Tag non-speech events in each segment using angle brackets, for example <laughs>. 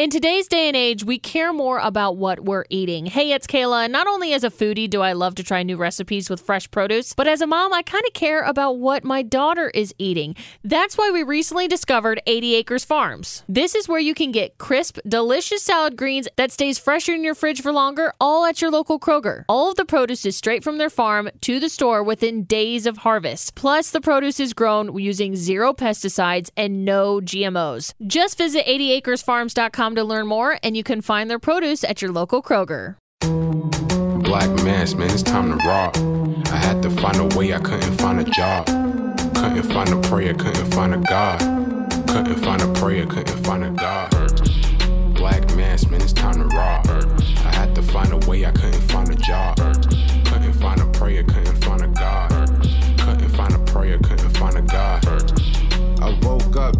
In today's day and age, we care more about what we're eating. Hey, it's Kayla, and not only as a foodie do I love to try new recipes with fresh produce, but as a mom, I kind of care about what my daughter is eating. That's why we recently discovered 80 Acres Farms. This is where you can get crisp, delicious salad greens that stays fresher in your fridge for longer, all at your local Kroger. All of the produce is straight from their farm to the store within days of harvest. Plus, the produce is grown using zero pesticides and no GMOs. Just visit 80acresfarms.com to learn more, and you can find their produce at your local Kroger. Black mass, man, it's time to rock. I had to find a way, I couldn't find a job. Couldn't find a prayer, couldn't find a God. Couldn't find a prayer, couldn't find a God. Black mass, man, it's time to rock. I had to find a way, I couldn't find a job. Couldn't find a prayer, couldn't find a God. Couldn't find a prayer, couldn't find a God. I woke up,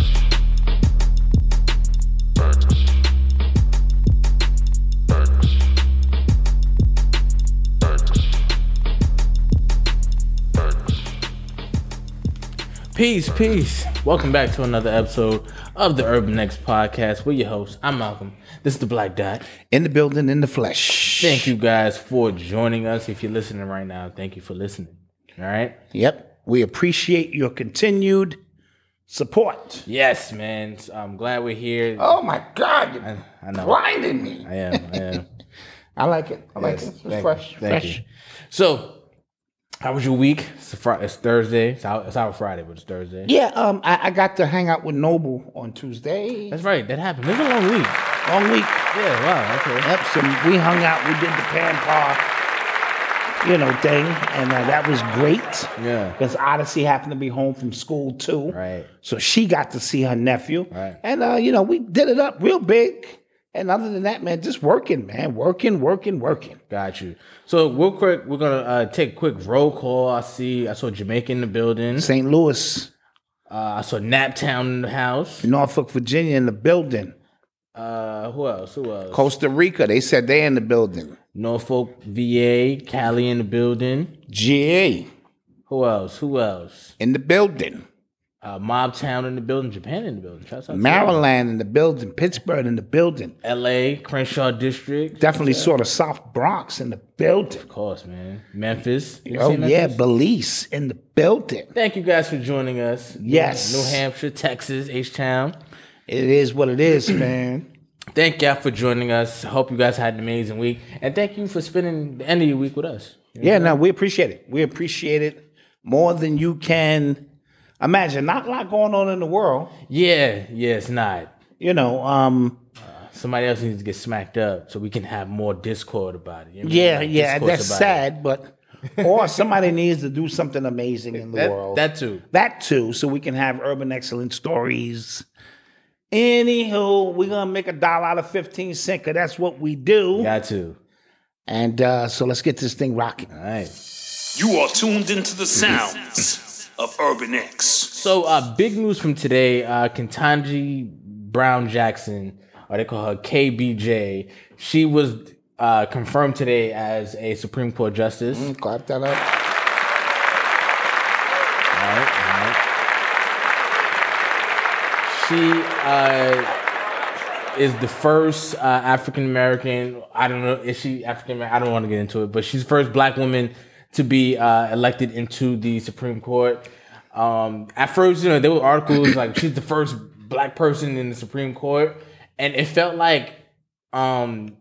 Peace, peace. Welcome back to another episode of the Urban X Podcast. We're your hosts. I'm Malcolm. This is the Black Dot. in the building, in the flesh. Thank you guys for joining us. If you're listening right now, thank you for listening. All right. Yep. We appreciate your continued support. Yes, man. I'm glad we're here. Oh my God, you're I, I know. blinding me. I am. I am. <laughs> I like it. I like it. It's fresh. you, thank fresh. you. So, how was your week? It's, it's Thursday. It's out, it's out Friday, but it's Thursday. Yeah, um, I, I got to hang out with Noble on Tuesday. That's right. That happened. It was a long week. Long week. Yeah. Wow. Okay. Yep. So we hung out. We did the pan par, you know, thing, and uh, that was great. Yeah. Because Odyssey happened to be home from school too. Right. So she got to see her nephew. Right. And uh, you know, we did it up real big. And other than that, man, just working, man, working, working, working. Got you. So real quick, we're gonna uh, take a quick roll call. I see. I saw Jamaica in the building. St. Louis, Uh, I saw Naptown in the house. Norfolk, Virginia, in the building. Uh, who else? Who else? Costa Rica, they said they in the building. Norfolk, VA, Cali in the building. GA Who else? Who else? in the building. Uh, Mobtown in the building. Japan in the building. Maryland in the building. Pittsburgh in the building. L.A., Crenshaw District. Definitely saw the South Bronx in the building. Of course, man. Memphis. You Oh yeah, Memphis? Belize in the building. Thank you guys for joining us. Yes. New Hampshire, Texas, H Town. It is what it is, <clears throat> man. Thank y'all for joining us. Hope you guys had an amazing week. And thank you for spending the end of your week with us. Yeah, no, we appreciate it. We appreciate it more than you can imagine. Not a lot going on in the world, Yeah, yeah, it's not. you know. Um, Somebody else needs to get smacked up so we can have more discord about it. You know what I mean? yeah, Like, yeah, that's about it. sad, but <laughs> or somebody needs to do something amazing in the That, world. that too. that too, so we can have urban excellence stories. Anywho, we're gonna make a dollar out of fifteen cent, cause that's what we do. Got to. And uh, so let's get this thing rocking. All right. You are tuned into the sounds of Urban X. So, uh, big news from today. Uh, Ketanji Brown Jackson, or they call her KBJ. She was uh, confirmed today as a Supreme Court justice. Clap that up. All right, all right. she uh, is the first uh, African American. I don't know. Is she African American? I don't want to get into it, but she's the first black woman to be uh, elected into the Supreme Court. Um, at first, you know, there were articles like she's the first black person in the Supreme Court, and it felt like um,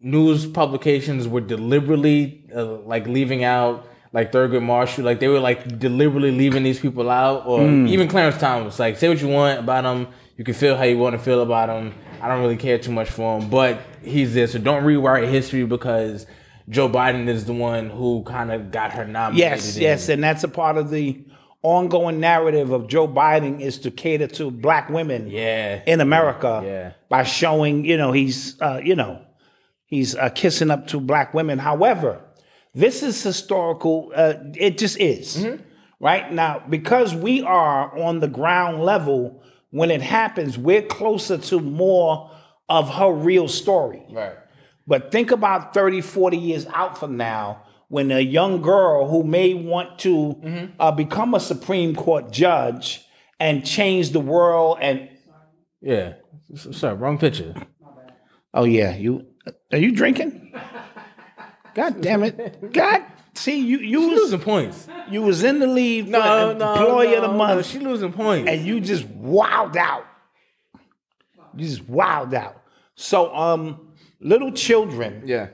news publications were deliberately uh, like leaving out like Thurgood Marshall, like they were like deliberately leaving these people out, or even Clarence Thomas. Like, say what you want about him, you can feel how you want to feel about him. I don't really care too much for him, but he's there. So don't rewrite history because Joe Biden is the one who kind of got her nominated. Yes, in. yes, and that's a part of the ongoing narrative of Joe Biden is to cater to black women yeah, in America Yeah. by showing, you know, he's, uh, you know, he's uh, kissing up to black women. However, this is historical. Uh, it just is, Mm-hmm. right now because we are on the ground level. When it happens, we're closer to more of her real story. right. But think about 30, 40 years out from now when a young girl who may want to uh, become a Supreme Court judge and change the world and Yeah. Sorry, wrong picture. oh yeah, you are you drinking? God damn it. God see you you She was losing points. you was in the lead for No, no, employee of no, the no, month She losing points. and you just wowed out. You just wowed out. So um little children yeah.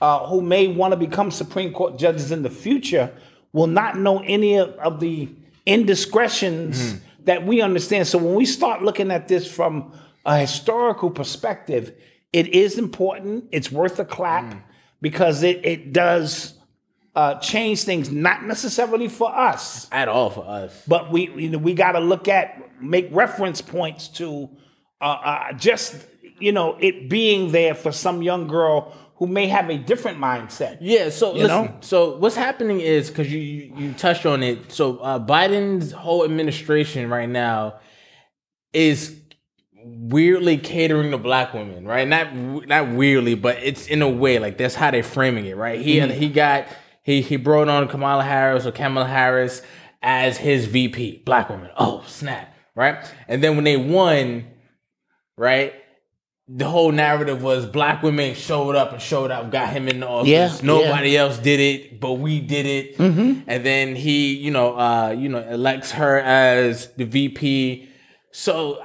uh, who may want to become Supreme Court judges in the future will not know any of, of the indiscretions Mm-hmm. that we understand. So when we start looking at this from a historical perspective, it is important. It's worth a clap Mm. because it, it does uh, change things, not necessarily for us, At all for us. but we you know, we got to look at make reference points to uh, uh, just you know it being there for some young girl who may have a different mindset. Yeah, so You listen. know? So what's happening is because you, you you touched on it. So uh, Biden's whole administration right now is weirdly catering to black women, right? Not not weirdly, but it's in a way like that's how they're framing it, right? He he got he he brought on Kamala Harris or Kamala Harris as his VP, black woman. Oh snap, right? And then when they won, right? the whole narrative was black women showed up and showed up, got him in the office. Yeah, Nobody else did it, but we did it. Mm-hmm. And then he, you know, uh, you know, elects her as the VP. So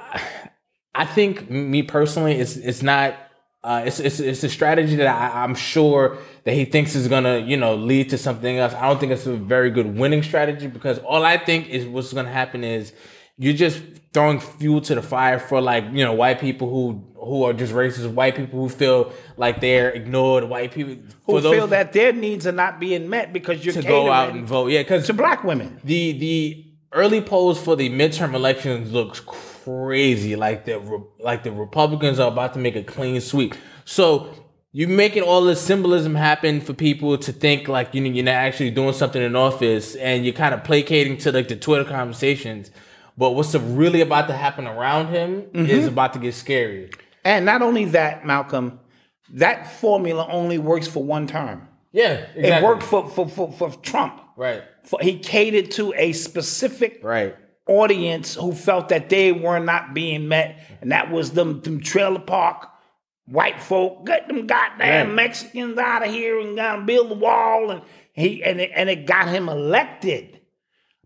I think me personally, it's it's not. Uh, it's, it's it's a strategy that I, I'm sure that he thinks is gonna you know lead to something else. I don't think it's a very good winning strategy because all I think is what's gonna happen is you're just throwing fuel to the fire for like you know white people who who are just racist, white people who feel like they're ignored, white people Who feel that their needs are not being met because you're to go out and vote. Yeah, because to black women. the the early polls for the midterm elections looks crazy. Like the like the Republicans are about to make a clean sweep. So you're making all this symbolism happen for people to think like you know you're not actually doing something in office, and you're kind of placating to like the Twitter conversations. But what's really about to happen around him is mm-hmm. about to get scary. And not only that, Malcolm, that formula only works for one term. Yeah, It worked for, for, for, for Trump. Right, For, he catered to a specific right. audience who felt that they were not being met, and that was them, them trailer park white folk. Get them goddamn Right. Mexicans out of here and gotta build the wall, and he and it, and it got him elected.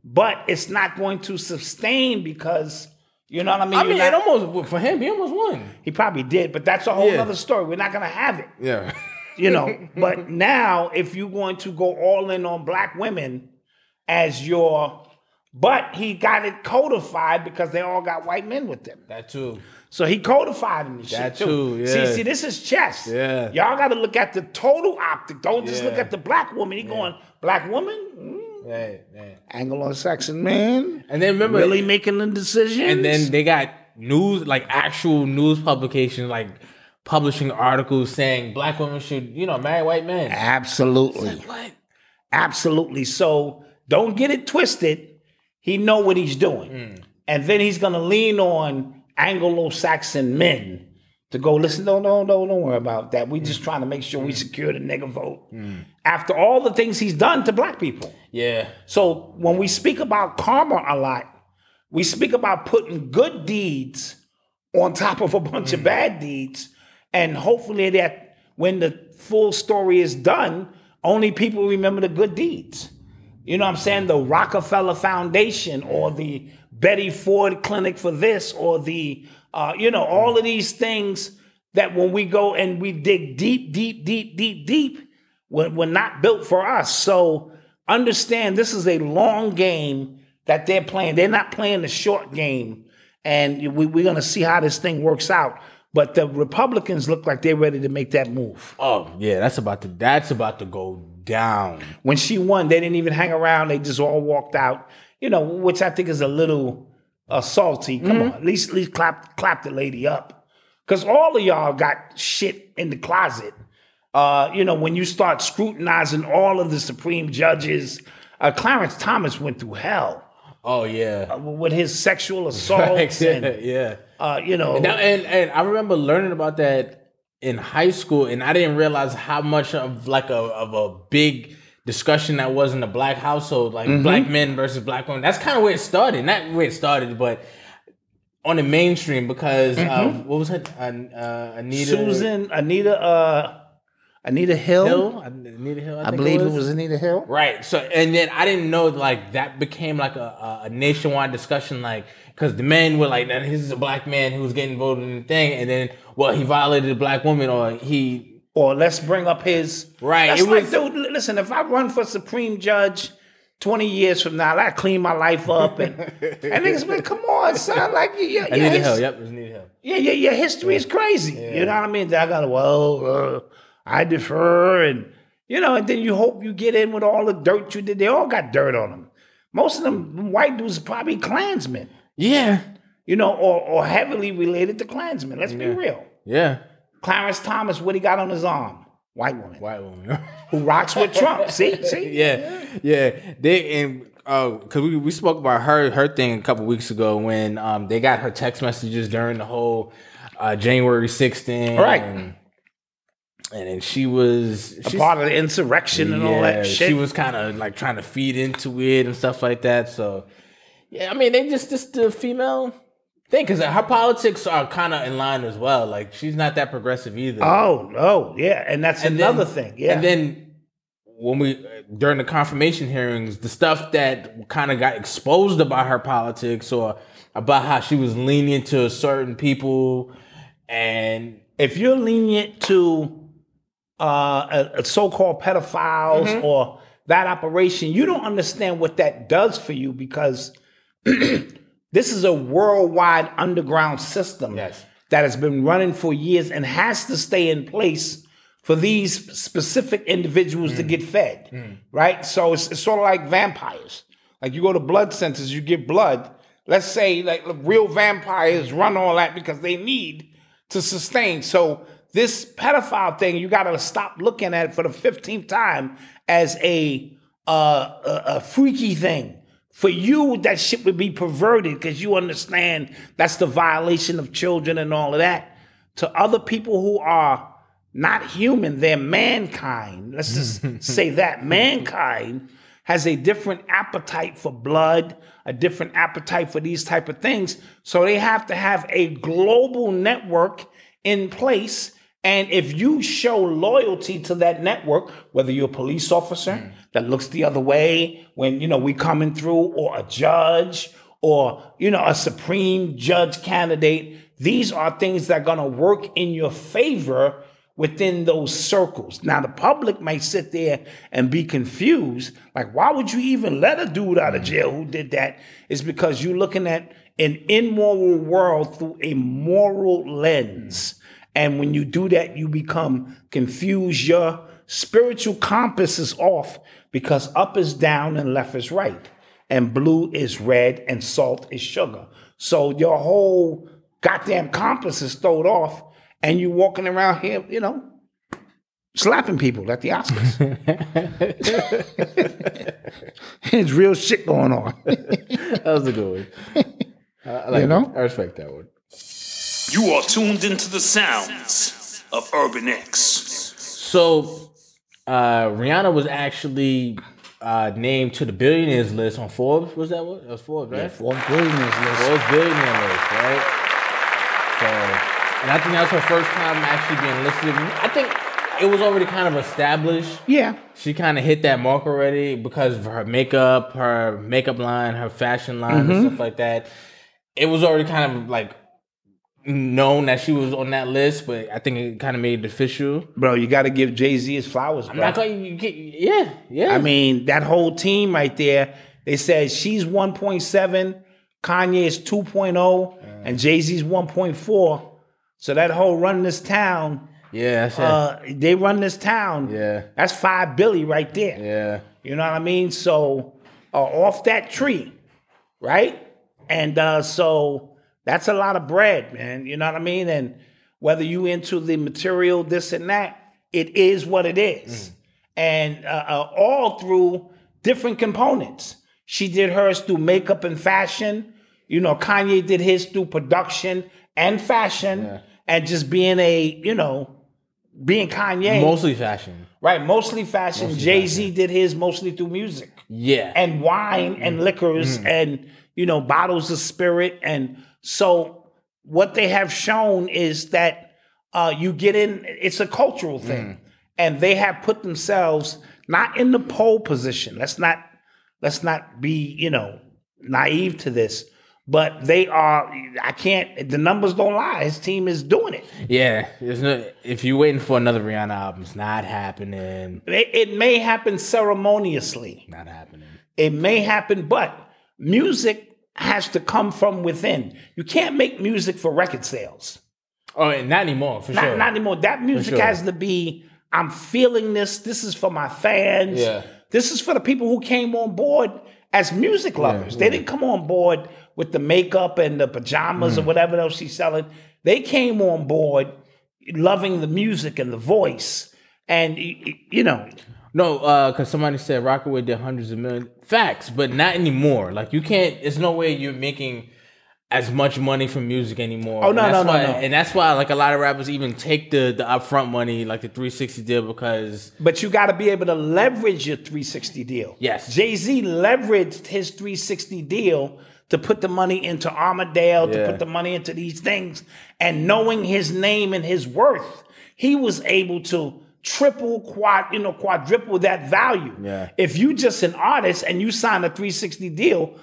But it's not going to sustain because you know what I mean. I You're mean, not- it almost for him. He almost won. he probably did, but that's a whole Yeah. other story. We're not gonna have it Yeah. <laughs> you know. but now, if you're going to go all in on black women as your, but he got it codified because they all got white men with them. that too. So he codified in the That shit too. too, See, yeah. see, this is chess. Yeah. y'all got to look at the total optic. Don't just look at the black woman. He going black woman, mm, Yeah, yeah. Anglo-Saxon man, And then remember, really making the decisions. and then they got news, like actual news publications, like publishing articles saying black women should, you know, marry white men. absolutely. What? Absolutely. So don't get it twisted. He know what he's doing. Mm. And then he's gonna lean on Anglo-Saxon men to go, listen, no, no, no, don't worry about that. We Mm. just trying to make sure we mm. secure the nigga vote. Mm. After all the things he's done to black people. Yeah, So when we speak about karma a lot, we speak about putting good deeds on top of a bunch of mm. bad deeds, and hopefully that when the full story is done, only people remember the good deeds. You know what I'm saying? The Rockefeller Foundation or the Betty Ford Clinic for this or the, uh, you know, all of these things that when we go and we dig deep, deep, deep, deep, deep, were, were not built for us. So understand this is a long game that they're playing. They're not playing the short game. And we, we're going to see how this thing works out. But the Republicans look like they're ready to make that move. Oh yeah, that's about to that's about to go down. When she won, they didn't even hang around. They just all walked out. You know, which I think is a little uh, salty. Come on, at least at least clap clap the lady up, because all of y'all got shit in the closet. Uh, you know, when you start scrutinizing all of the Supreme judges, uh, Clarence Thomas went through hell Oh yeah. with his sexual assaults <laughs> and yeah. uh, you know. Now, and and I remember learning about that in high school, and I didn't realize how much of like a of a big discussion that was in the black household, like black men versus black women. That's kind of where it started. Not where it started, but on the mainstream because uh, what was it? Uh, Anita Susan, Anita, uh, Anita Hill, Hill. Anita Hill. I, I believe it was Anita Hill. Right. So, and then I didn't know like that became like a, a, a nationwide discussion, like because the men were like, this is a black man who was getting voted in the thing," and then well, he violated a black woman or he. Or let's bring up his Right, That's it like, was- dude. Listen, if I run for Supreme Judge twenty years from now, I clean my life up and and niggas be like, come on, son, like yeah, yeah, Anita his- Hill. Yep, Anita Hill. yeah, yeah, your history is crazy. You know what I mean? I gotta well, uh, I defer, and you know, and then you hope you get in with all the dirt you did. They all got dirt on them. Most of them white dudes probably Klansmen, Yeah. you know, or or heavily related to Klansmen. Let's be real. Yeah. Clarence Thomas, what he got on his arm? White woman White woman. <laughs> who rocks with Trump. See, see, <laughs> yeah, yeah. They and uh because we, we spoke about her her thing a couple weeks ago when um they got her text messages during the whole uh, January 6th thing, Right. And, and then she was a part of the insurrection and all that shit. She was kind of like trying to feed into it and stuff like that. So yeah, I mean they just just the female thing because her politics are kind of in line as well. Like she's not that progressive either. oh, no, yeah, and that's And another then- thing. Yeah, And then when we during the confirmation hearings, the stuff that kind of got exposed about her politics or about how she was lenient to certain people and if you're lenient to uh, a, a so-called pedophiles Mm-hmm. or that operation, you don't understand what that does for you because <clears throat> this is a worldwide underground system Yes. that has been running for years and has to stay in place for these specific individuals Mm. to get fed, right? So it's, it's sort of like vampires. Like you go to blood centers, you get blood. Let's say like real vampires run all that because they need to sustain. So this pedophile thing, you got to stop looking at it for the fifteenth time as a, uh, a a freaky thing. For you, that shit would be perverted because you understand that's the violation of children and all of that. To other people who are not human, they're mankind. Let's just <laughs> say that mankind has a different appetite for blood, a different appetite for these type of things. So they have to have a global network in place. And if you show loyalty to that network, whether you're a police officer mm. That looks the other way when you know we coming through, or a judge, or you know a supreme judge candidate, these are things that are gonna work in your favor within those circles. Now, the public may sit there and be confused. Like, why would you even let a dude out of jail who did that? It's because you're looking at an immoral world through a moral lens. And when you do that, you become confused. Your spiritual compass is off because up is down and left is right. And blue is red and salt is sugar. So your whole goddamn compass is thrown off and you're walking around here, you know, slapping people at the Oscars. <laughs> it's real shit going on. that was a good one. I, I like You know? it. I respect that one. You are tuned into the sounds of Urban X. So uh, Rihanna was actually uh, named to the billionaires list on Forbes. Was that what? It was Forbes, right? Yeah, four billionaires list. Forbes billionaire list, right? So, and I think that was her first time actually being listed. I think it was already kind of established. Yeah. She kind of hit that mark already because of her makeup, her makeup line, her fashion line, and stuff like that. It was already kind of like known that she was on that list, but I think it kind of made it official. Bro, you got to give Jay Z his flowers, I'm bro. not going. You get, yeah, yeah. I mean, that whole team right there, they said she's 1.7, Kanye is 2.0, and Jay Z's 1.4. So that whole run this town, yeah, that's it. uh, they run this town. Yeah. That's five Billy right there. yeah. You know what I mean? So uh, off that tree, right? And uh, so that's a lot of bread, man. You know what I mean? And whether you into the material, this and that, it is what it is. And uh, uh, all through different components. She did hers through makeup and fashion. You know, Kanye did his through production and fashion, and just being a you know being Kanye. Mostly fashion. Right, mostly fashion. Jay Z did his mostly through music Yeah. and wine and liquors and you know bottles of spirit. And so what they have shown is that uh, you get in. It's a cultural thing, and they have put themselves not in the pole position. Let's not let's not be you know naive to this. But they are. I can't. The numbers don't lie. His team is doing it. yeah. There's no. If you're waiting for another Rihanna album, it's not happening. It, it may happen ceremoniously. Not happening. It may happen, but music has to come from within. You can't make music for record sales. Oh, and not anymore for Not, sure. not anymore. That music sure. has to be, I'm feeling this. This is for my fans. Yeah. This is for the people who came on board as music lovers. They didn't come on board with the makeup and the pajamas or Mm. whatever else she's selling. They came on board loving the music and the voice. And, you know, No, uh, because somebody said Rockaway did hundreds of million facts, but not anymore. Like you can't. There's no way you're making as much money from music anymore. Oh, no, that's no, no, why, no. And that's why like a lot of rappers even take the the upfront money, like the 360 deal, because But you got to be able to leverage your 360 deal. Yes. Jay Z leveraged his 360 deal to put the money into Armadale, to Yeah. put the money into these things. And knowing his name and his worth, he was able to triple, quad, you know, quadruple that value. Yeah. If you just an artist and you sign a 360 deal,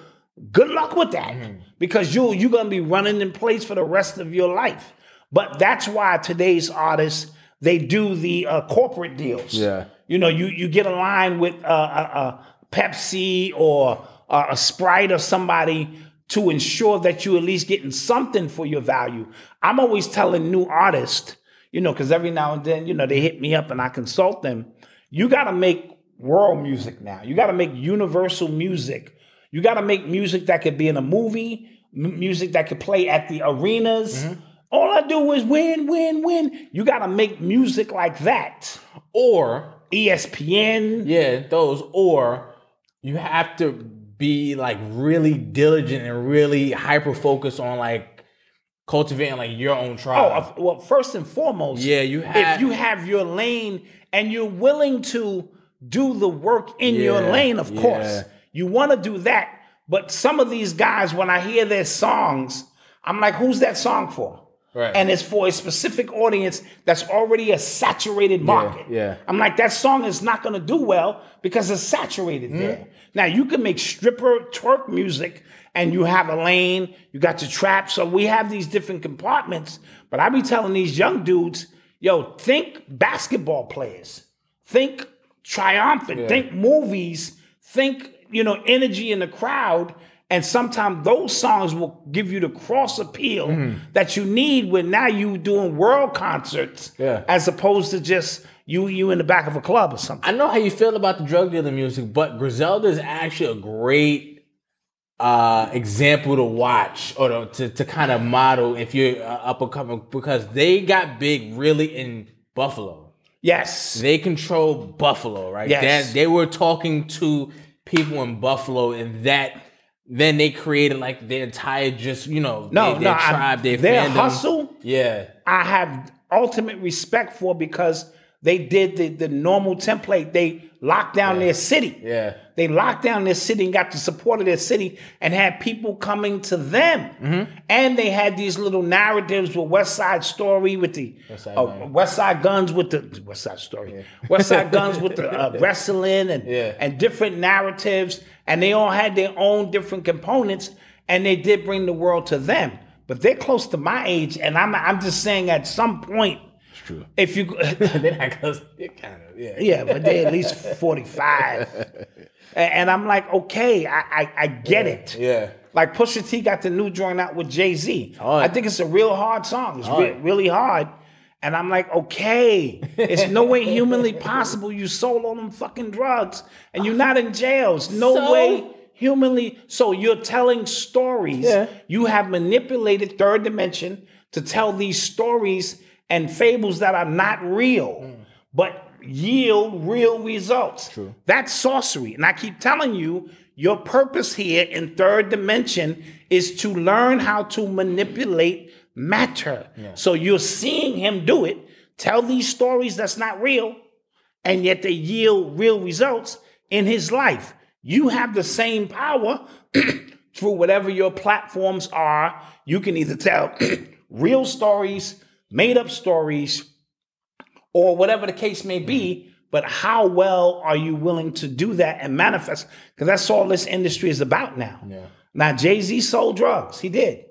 good luck with that Mm-hmm. because you you're gonna be running in place for the rest of your life. But that's why today's artists they do the uh, corporate deals. Yeah. you know, you you get aligned with uh, uh, uh, Pepsi or uh, a Sprite or somebody to ensure that you're at least getting something for your value. I'm always telling new artists, you know, because every now and then, you know, they hit me up and I consult them. You got to make world music now. You got to make universal music. You got to make music that could be in a movie, m- music that could play at the arenas. Mm-hmm. All I do is win, win, win. You got to make music like that. or ESPN. yeah, those or you have to be like really diligent and really hyper focused on like cultivating like your own Oh, tribe. of- well, first and foremost, Yeah, you have, if you have your lane and you're willing to do the work in your lane, of course, you want to do that. But some of these guys, when I hear their songs, I'm like, who's that song for? Right. And it's for a specific audience that's already a saturated market. yeah. I'm like, that song is not going to do well because it's saturated mm-hmm. there. Now, you can make stripper twerk music and you have a lane, you got your trap. So we have these different compartments. But I be telling these young dudes, yo, think basketball players, think triumphant, think movies, think, you know, energy in the crowd. And sometimes those songs will give you the cross appeal Mm-hmm. that you need when now you doing world concerts Yeah. as opposed to just you you in the back of a club or something. I know how you feel about the drug dealer music, but Griselda is actually a great uh, example to watch or to, to, to kind of model if you're uh, up and coming because they got big really in Buffalo. Yes. They control Buffalo, right? Yes. That- they were talking to people in Buffalo, and that then they created like their entire just you know No, their, their no, I- tribe, their their fandom. hustle? Yeah, I have ultimate respect for because they did the, the normal template. They locked down their city. Yeah. They locked down their city and got the support of their city and had people coming to them. Mm-hmm. And they had these little narratives with West Side Story with the West Side uh, West Side Guns with the West Side Story. West Side <laughs> Guns with the uh, wrestling and Yeah. and different narratives. And they all had their own different components. And they did bring the world to them. But they're close to my age. And I'm I'm just saying at some point, true. if you They're not close. They're kind of yeah. Yeah, but they're at least 45. <laughs> and, and I'm like, okay, I, I, I get it. Yeah. Like Pusha T got the new joint out with Jay Z. I think it's a real hard song. It's re- really hard. And I'm like, okay, it's no way humanly possible you sold all them fucking drugs and you're not in jail. It's no So? way humanly. So you're telling stories. Yeah. You have manipulated third dimension to tell these stories and fables that are not real, but yield real results. True. That's sorcery. And I keep telling you, your purpose here in third dimension is to learn how to manipulate matter. So you're seeing him do it, tell these stories that's not real, and yet they yield real results in his life. You have the same power <clears throat> through whatever your platforms are. You can either tell <clears throat> real stories, made up stories, or whatever the case may be. Mm-hmm. But how well are you willing to do that and manifest? Because that's all this industry is about now. Now, Jay Z sold drugs. He did.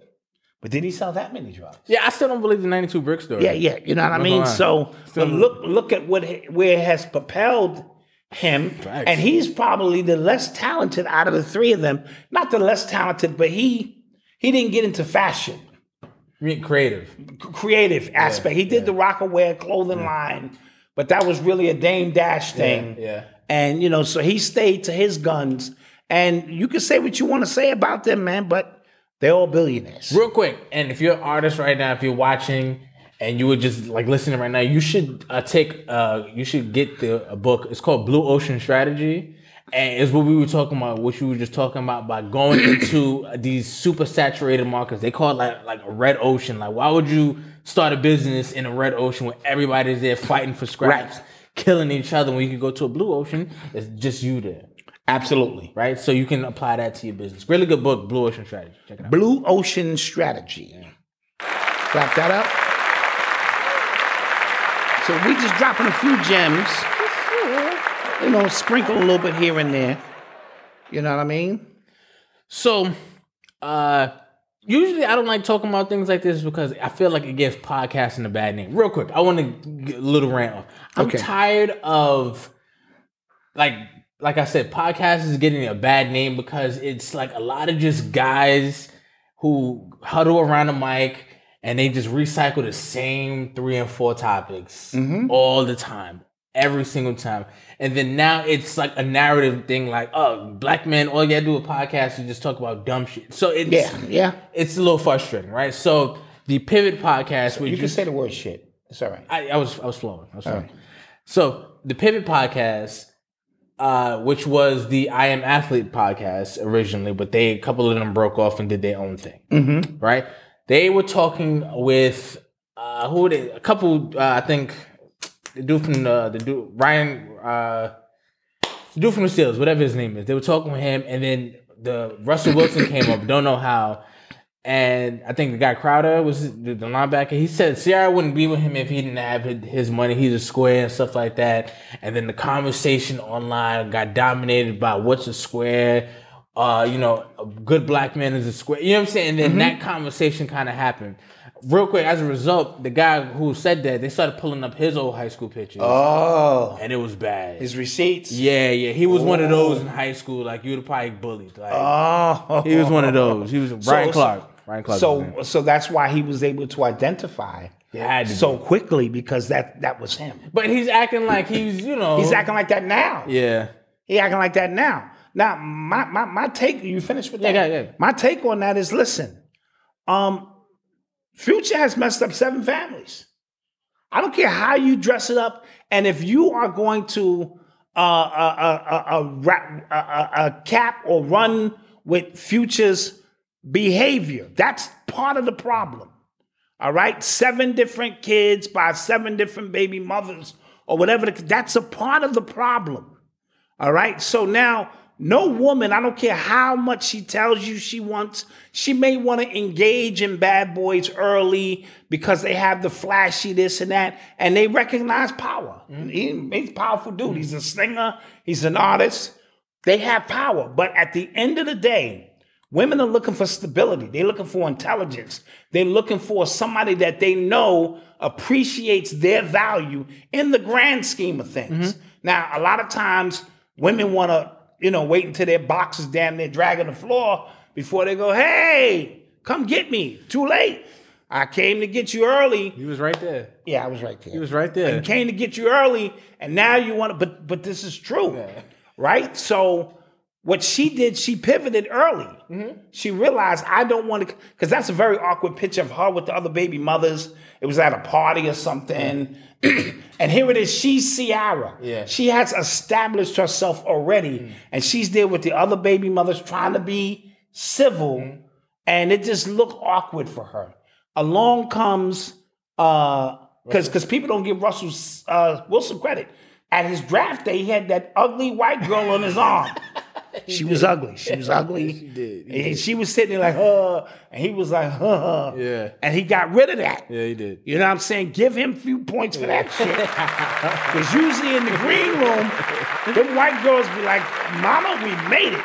But did he sell that many drugs? Yeah, I still don't believe the 92 brick story. Yeah, yeah. You know what I mean? So but look look at what where it has propelled him. Facts. And he's probably the less talented out of the three of them. Not the less talented, but he he didn't get into fashion. Mean, creative. creative aspect. He did the Rocawear clothing line, but that was really a Dame Dash thing. yeah. And you know, so he stayed to his guns. And you can say what you want to say about them, man, but they're all billionaires. Real quick, and if you're an artist right now, if you're watching and you were just like listening right now, you should uh, take, uh, you should get the a book. It's called Blue Ocean Strategy, and it's what we were talking about, what you were just talking about by going <clears throat> into these super saturated markets. They call it like like a red ocean. Like, why would you start a business in a red ocean when everybody's there fighting for scraps, Right. killing each other? When you can go to a blue ocean, it's just you there. Absolutely. Right, so you can apply that to your business. Really good book, Blue Ocean Strategy. Check it out. Blue Ocean Strategy. Clap that up. So we just dropping a few gems. You know, sprinkle a little bit here and there. You know what I mean? So, uh, usually I don't like talking about things like this because I feel like it gives podcasting a bad name. Real quick, I want to get a little rant off. I'm Okay. tired of, like, like I said, podcast is getting a bad name because it's like a lot of just guys who huddle around a mic and they just recycle the same three and four topics all the time, every single time. And then now it's like a narrative thing, like, oh, black men, all you gotta do a podcast is just talk about dumb shit. So it's Yeah, yeah. it's a little frustrating, right? So the pivot podcast, which You can say the word shit. It's all right. I, I was I was flowing. I was flowing. So the Pivot podcast, uh, which was the I Am Athlete podcast originally, but they a couple of them broke off and did their own thing. Mm-hmm. Right? They were talking with uh, who were they? A couple, uh, I think, the dude from the the dude Ryan, uh, the dude from the Steelers, whatever his name is. They were talking with him, and then the Russell Wilson came up. Don't know how. And I think the guy Crowder was the, the linebacker. He said Ciara wouldn't be with him if he didn't have his- money. He's a square and stuff like that. And then the conversation online got dominated by what's a square. Uh, you know, a good black man is a square. You know what I'm saying? And then that conversation kind of happened. Real quick, as a result, the guy who said that they started pulling up his old high school pictures, Oh, and it was bad. his receipts. yeah, yeah, he was one of those in high school. Like you'd have probably bullied. Like Oh, he was one of those. He was <laughs> Brian So- Clark. Brian Clark. was his name. So, so that's why he was able to identify to so quickly because that that was him. But he's acting like he's, you know. He's acting like that now. Yeah. He acting like that now. Now, my my my take. You finished with that? Yeah, yeah, yeah. My take on that is: listen, um, Future has messed up seven families. I don't care how you dress it up, and if you are going to uh, uh, uh, uh, uh, uh, cap or run with Future's behavior, that's part of the problem. All right, seven different kids by seven different baby mothers or whatever. That's a part of the problem. All right. So now, no woman, I don't care how much she tells you she wants, she may want to engage in bad boys early because they have the flashy this and that, and they recognize power. Mm-hmm. He- he's a powerful dude. He's a singer, he's an artist. They have power. But at the end of the day, Women are looking for stability. They're looking for intelligence. They're looking for somebody that they know appreciates their value in the grand scheme of things. Mm-hmm. Now, a lot of times women want to, you know, wait until their box is damn near dragging the floor before they go, hey, come get me. Too late. I came to get you early. He was right there. Yeah, I was right there. He was right there. came to get you early, and now you want to. But but this is true, right? So what she did, she pivoted early. Mm-hmm. She realized I don't want to, because that's a very awkward picture of her with the other baby mothers. It was at a party or something, and here it is. She's Ciara. Yeah. she has established herself already, and she's there with the other baby mothers trying to be civil, and it just looked awkward for her. Along comes uh because because people don't give Russell uh, Wilson credit. At his draft day, he had that ugly white girl on his arm. <laughs> she was ugly. She was <laughs> ugly. She did. And she was sitting there like, huh, and he was like, huh. Yeah. And he got rid of that. Yeah, he did. You know what I'm saying? Give him a few points for that shit. <laughs> Because usually in the green room, them white girls be like, Mama, we made it.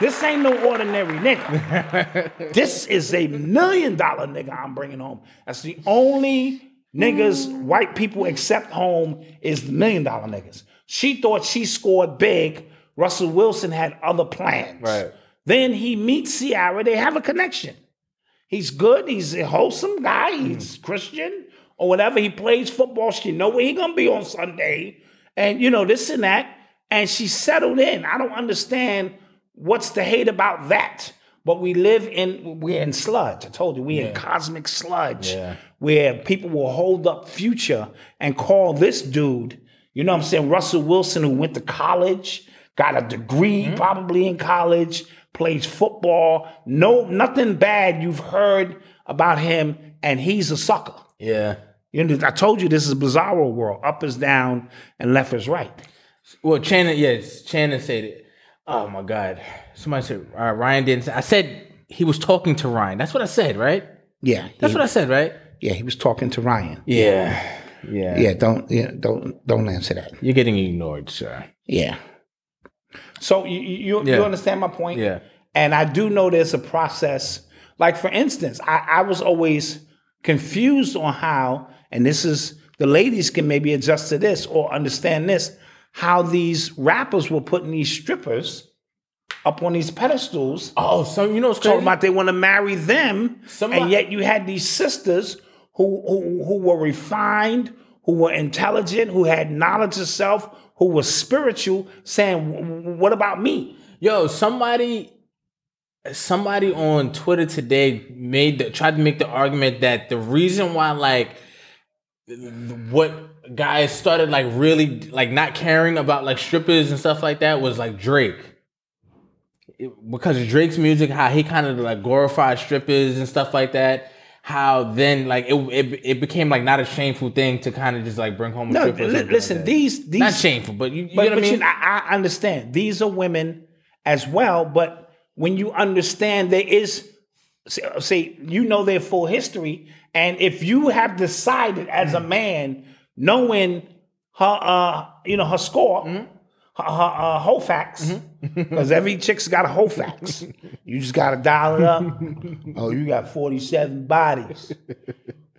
This ain't no ordinary nigga. this is a million dollar nigga I'm bringing home. That's the only niggas white people accept home is the million dollar niggas. She thought she scored big. Russell Wilson had other plans. Right. Then he meets Ciara. They have a connection. He's good. He's a wholesome guy. Hmm. He's Christian or whatever. He plays football. She know where he gonna be on Sunday, and you know this and that. And she settled in. I don't understand what's the hate about that. But we live in we're in sludge. I told you we're in cosmic sludge Yeah. where people will hold up future and call this dude. You know what I'm saying? Russell Wilson, who went to college, got a degree Mm-hmm. probably in college, plays football. No, nothing bad you've heard about him, and he's a sucker. Yeah. You know, I told you this is a bizarro world. Up is down and left is right. Well, Channing, yes, Channing said it. Oh my God. Somebody said uh, Ryan didn't say. I said he was talking to Ryan. That's what I said, right? Yeah, That's he, what I said, right? yeah. He was talking to Ryan. Yeah. Yeah. Yeah, don't yeah, don't don't answer that. You're getting ignored, sir. Yeah. So you you, you Yeah. you understand my point? Yeah. And I do know there's a process. Like for instance, I, I was always confused on how, and this is the ladies can maybe adjust to this or understand this, how these rappers were putting these strippers up on these pedestals, Oh, so you know what's talking about they want to marry them, Somebody- and yet you had these sisters who, who who were refined, who were intelligent, who had knowledge of self, who were spiritual, saying, "What about me?" Yo, somebody somebody on Twitter today made the, tried to make the argument that the reason why like what guys started like really like not caring about like strippers and stuff like that was like Drake. Because Drake's music, how he kind of like glorified strippers and stuff like that. How then like it it, it became like not a shameful thing to kind of just like bring home a No, stripper. or li- something like listen, that. these these not shameful, but you, you but, know what I but you mean. know, I, I understand these are women as well. But when you understand there is, say, you know their full history, and if you have decided as a man, knowing her, uh, you know her score, her, her uh, whole facts, <laughs> because every chick's got a whole facts. you just got to dial it up. <laughs> oh, you got forty-seven bodies.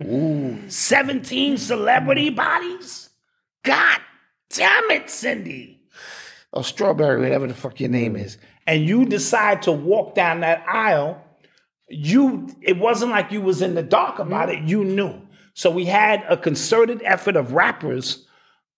Ooh, seventeen celebrity bodies. God damn it, Cindy. Or Strawberry, whatever the fuck your name is. And you decide to walk down that aisle, you it wasn't like you was in the dark about it, you knew. So we had a concerted effort of rappers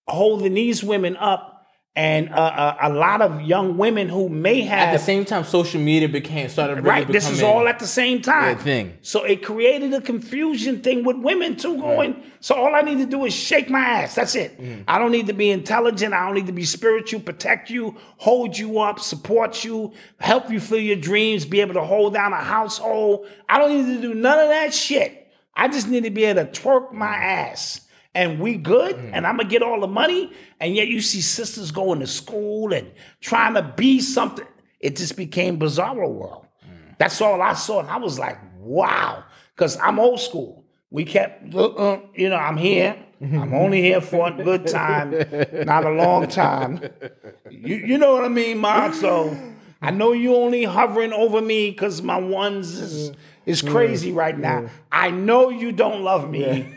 holding these women up and uh, uh, a lot of young women who may have At the same time, social media became started really right. This is all at the same time. thing. So it created a confusion thing with women too. Going. So all I need to do is shake my ass. That's it. Mm-hmm. I don't need to be intelligent. I don't need to be spiritual. Protect you, hold you up, support you, help you fill your dreams, be able to hold down a household. I don't need to do none of that shit. I just need to be able to twerk my ass and we good mm. and I'm gonna get all the money, and yet you see sisters going to school and trying to be something. It just became bizarro world. Mm. That's all I saw, and I was like, wow, because I'm old school. We kept, uh, uh, you know, I'm here. Mm-hmm. I'm only here for a good time, not a long time. You, you know what I mean, Ma? So I know you only hovering over me because my ones is, is mm. crazy right now. I know you don't love me.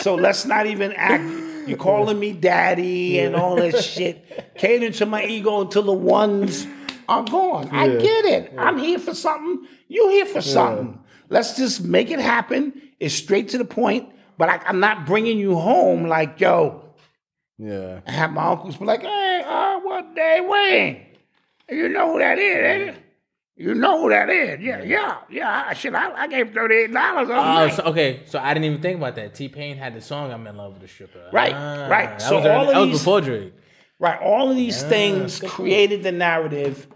So let's not even act. You calling me daddy and all that <laughs> shit, catering to my ego until the ones are gone. I get it. I'm here for something. You're here for something. Let's just make it happen. It's straight to the point. But I, I'm not bringing you home like yo. Yeah. I have my uncles be like, hey, uh, what day Wayne? You know who that is, ain't you? Know who that is? Yeah, yeah, yeah. I- Shit, I, I gave thirty eight dollars on night. so, okay. So I didn't even think about that. T Pain had the song "I'm in Love with a Stripper." Right, Ah, right. So was, all of that was these- before Drake. Right. All of these things good point. created the narrative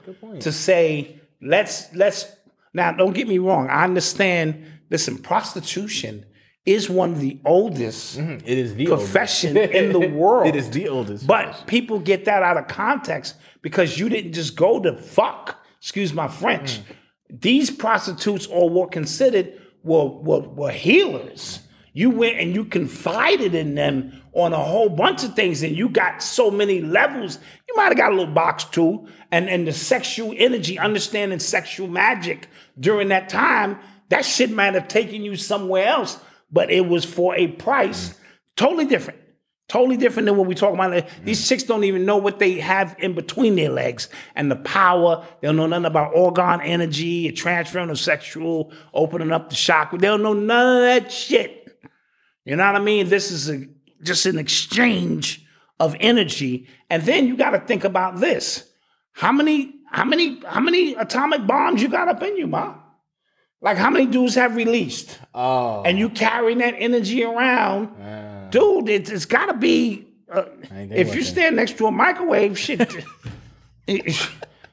to say, let's let's now don't get me wrong. I understand, listen, prostitution is one of the oldest It is the profession in the <laughs> world. It is the oldest. But people get that out of context because you didn't just go to fuck. Excuse my French. These prostitutes, or were considered, were, were were healers. You went and you confided in them on a whole bunch of things, and you got so many levels. You might have got a little box too, and and the sexual energy, understanding sexual magic during that time, that shit might have taken you somewhere else, but it was for a price totally different. Totally different than what we talk about. Mm-hmm. These chicks don't even know what they have in between their legs and the power. They don't know nothing about organ energy, transferring of sexual, opening up the chakra. They don't know none of that shit. You know what I mean? This is a, just an exchange of energy. And then you got to think about this. How many, how many, how many atomic bombs you got up in you, ma? Like how many dudes have released? oh, and you carrying that energy around, dude, it, it's got to be. Uh, if you that. stand next to a microwave, shit. <laughs>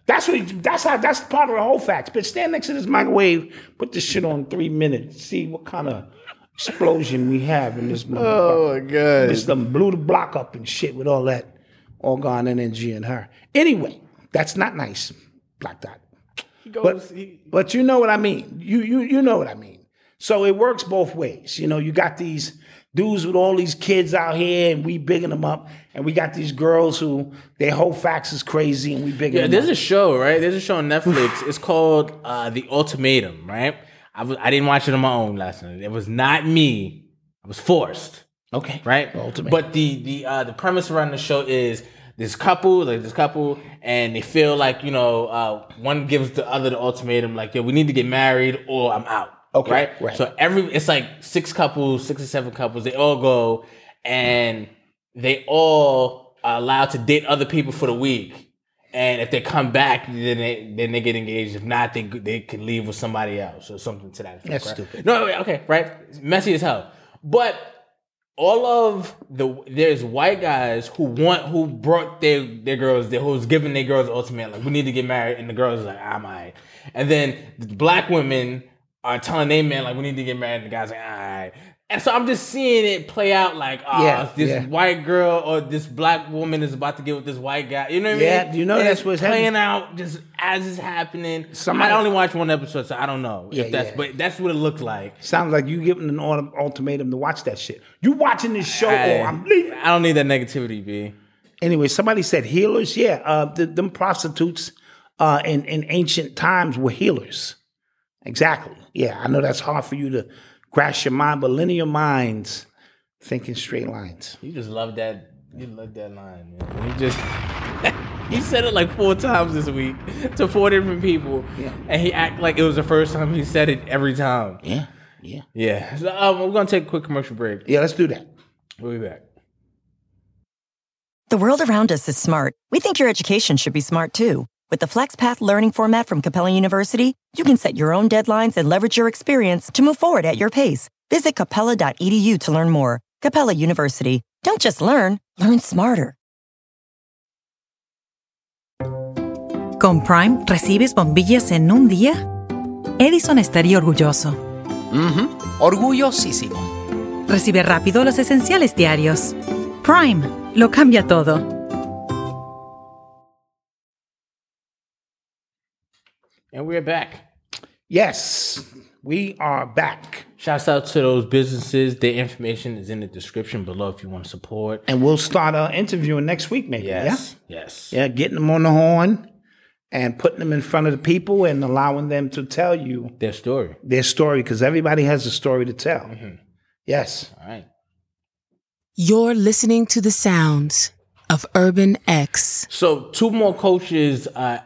that's what. That's how. That's part of the whole facts. But stand next to this microwave, put this shit on three minutes, see what kind of explosion we have in this. Oh my God. Just done blew the block up and shit with all that organ energy in her. Anyway, that's not nice, Black Dot. But, but you know what I mean. You you you know what I mean. So it works both ways. You know, you got these dudes with all these kids out here, and we bigging them up, and we got these girls who their whole facts is crazy, and we bigging them up. Yeah, there's up. a show, right? There's a show on Netflix. it's called uh, The Ultimatum, right? I was I didn't watch it on my own last night. It was not me. I was forced, okay, right? Ultimatum. But the the uh, the premise around the show is this couple, like this couple, and they feel like you know uh, one gives the other the ultimatum, like yo, we need to get married or I'm out. Okay, right? right. So every it's like six couples, six or seven couples. They all go and they all are allowed to date other people for the week. And if they come back, then they then they get engaged. If not, they they can leave with somebody else or something to that effect. That's right? stupid. No, okay, right? Messy as hell. But all of the there's white guys who want who brought their their girls there who's giving their girls ultimate like we need to get married and the girls are like ah, I'm alright. And then the black women are telling their men like we need to get married and the guys like alright. And so I'm just seeing it play out like oh Yeah, this yeah. white girl or this black woman is about to get with this white guy. You know what I mean? Yeah, you know And that's what's playing happening. out just as it's happening. Somebody- I only watched one episode, so I don't know Yeah, if that's yeah. but that's what it looked like. Sounds like you giving an ultimatum to watch that shit. You watching this show, I, or I'm leaving. I don't need that negativity, B. Anyway, somebody said healers. Yeah, uh, the, them prostitutes uh, in in ancient times were healers. Exactly. Yeah, I know that's hard for you to grasp your mind, but linear minds thinking straight lines. You just love that. You love that line, man. You just <laughs> he said it like four times this week to four different people, Yeah. and he act like it was the first time he said it every time. Yeah, yeah, Yeah. So um, we're gonna take a quick commercial break. yeah. Let's do that. We'll be back. The world around us is smart. We think your education should be smart too. With the FlexPath learning format from Capella University, you can set your own deadlines and leverage your experience to move forward at your pace. Visit capella.edu to learn more. Capella University. Don't just learn, learn smarter. Con Prime recibes bombillas en un día. Edison estaría orgulloso. Ujú, Orgullosísimo. recibe rápido los esenciales diarios. Prime lo cambia todo. And we're back. Yes, we are back. Shouts out to those businesses. Their information is in the description below if you want to support. And we'll start uh, interviewing next week, maybe. Yes. Yes. Yeah? Yeah, getting them on the horn and putting them in front of the people and allowing them to tell you Their story. their story because everybody has a story to tell. Mm-hmm. Yes. All right. You're listening to the sounds of Urban X. So two more coaches uh,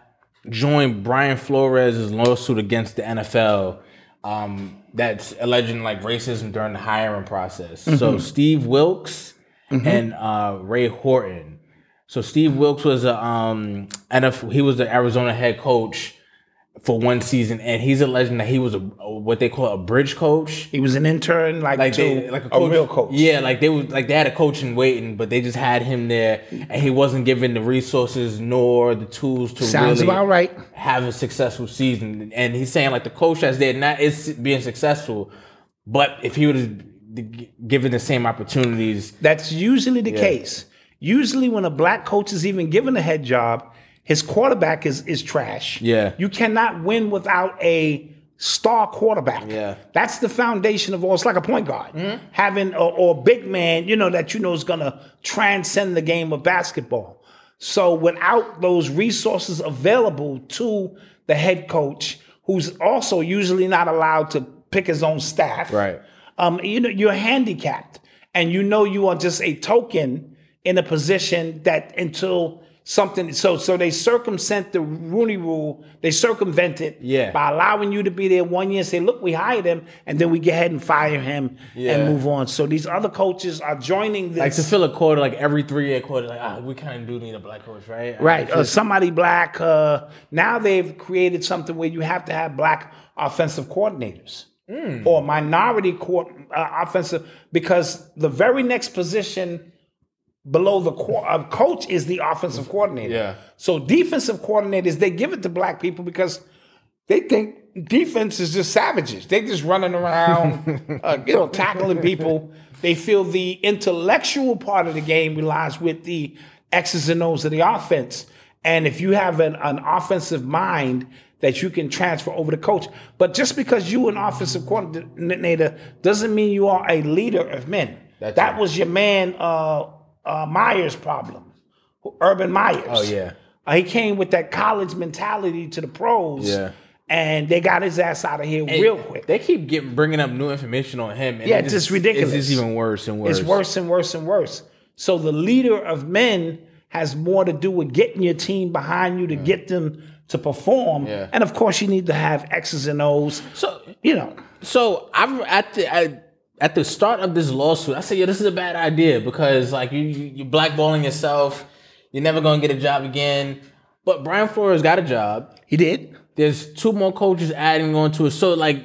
joined Brian Flores' lawsuit against the NFL um, that's alleging like racism during the hiring process. So Steve Wilkes and uh, Ray Horton. So Steve Wilkes was a um, NFL, he was the Arizona head coach for one season, and he's a legend. that he was a, what they call a bridge coach. He was an intern, like, like they, like a, a, real coach. Yeah, like they was like they had a coach in waiting, but they just had him there, and he wasn't given the resources nor the tools to Sounds really about right. have a successful season. And he's saying like the coach that's there not is being successful, but if he was given the same opportunities, That's usually the case. Usually, when a black coach is even given a head job, his quarterback is is trash. Yeah. you cannot win without a star quarterback. Yeah. that's the foundation of all. It's like a point guard having or, or a big man, you know, that you know is gonna transcend the game of basketball. So without those resources available to the head coach, who's also usually not allowed to pick his own staff, Right. um, you know, you're handicapped, and you know you are just a token in a position that until something. So, so they circumvent the Rooney Rule. They circumvent it Yeah. by allowing you to be there one year and say, "Look, we hired him," and then we go ahead and fire him Yeah. and move on. So these other coaches are joining this. like to fill a quarter, like every three year quarter, like ah, we kind of do need a black coach, right? Right. It's Uh, somebody black. Uh, now they've created something where you have to have black offensive coordinators Hmm. or minority court, uh, offensive, because the very next position below the uh, coach is the offensive coordinator. Yeah. So defensive coordinators, they give it to black people because they think defense is just savages. They just running around, <laughs> uh, you know, tackling people. They feel the intellectual part of the game relies with the X's and O's of the offense. And if you have an, an offensive mind that you can transfer over to coach, but just because you an offensive coordinator doesn't mean you are a leader of men. That's that right. was your man uh, uh, Meyer's problem, Urban Meyers. Oh, yeah. Uh, he came with that college mentality to the pros. Yeah. And they got his ass out of here And real quick. They keep getting bringing up new information on him. And Yeah, it's just ridiculous. It's even worse and worse. It's worse and worse and worse. So the leader of men has more to do with getting your team behind you to get them to perform. Yeah. And of course, you need to have X's and O's. So You know, So I've at the I, at the start of this lawsuit, I said, "Yeah, this is a bad idea because like you you blackballing yourself. You're never gonna get a job again." But Brian Flores got a job. he did. There's two more coaches adding on to it. So like,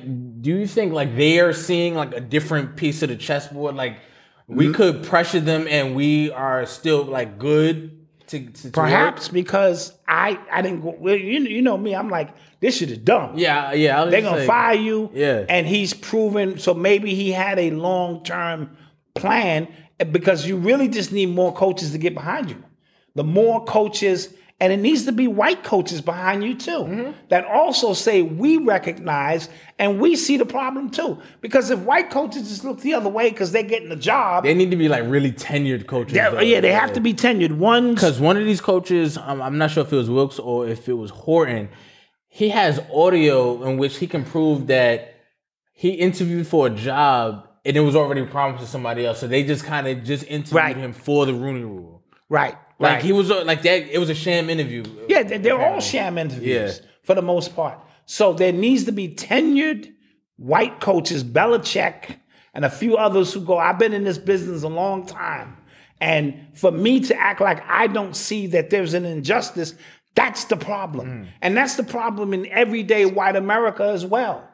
do you think like they are seeing like a different piece of the chessboard? Like Mm-hmm. we could pressure them and we are still like good to, to to Perhaps work? because I I didn't go. Well, you you know me. I'm like this shit is dumb. Yeah, yeah. They're gonna saying- fire you. Yeah. And he's proven so maybe he had a long term plan eh, because you really just need more coaches to get behind you. The more coaches, and it needs to be white coaches behind you too, Mm-hmm. that also say we recognize and we see the problem too. Because if white coaches just look the other way because they're getting a job, They need to be like really tenured coaches. yeah, though. yeah, they have to be tenured. One Because one of these coaches, um, I'm not sure if it was Wilkes or if it was Horton, he has audio in which he can prove that he interviewed for a job and it was already promised to somebody else. So they just kind of just interviewed Right. him for the Rooney Rule. right, Like he was uh, like that. It was a sham interview. Yeah, they- they're all sham interviews Yeah. for the most part. So there needs to be tenured white coaches, Belichick, and a few others who go, I've been in this business a long time. And for me to act like I don't see that there's an injustice, that's the problem. And that's the problem in everyday white America as well.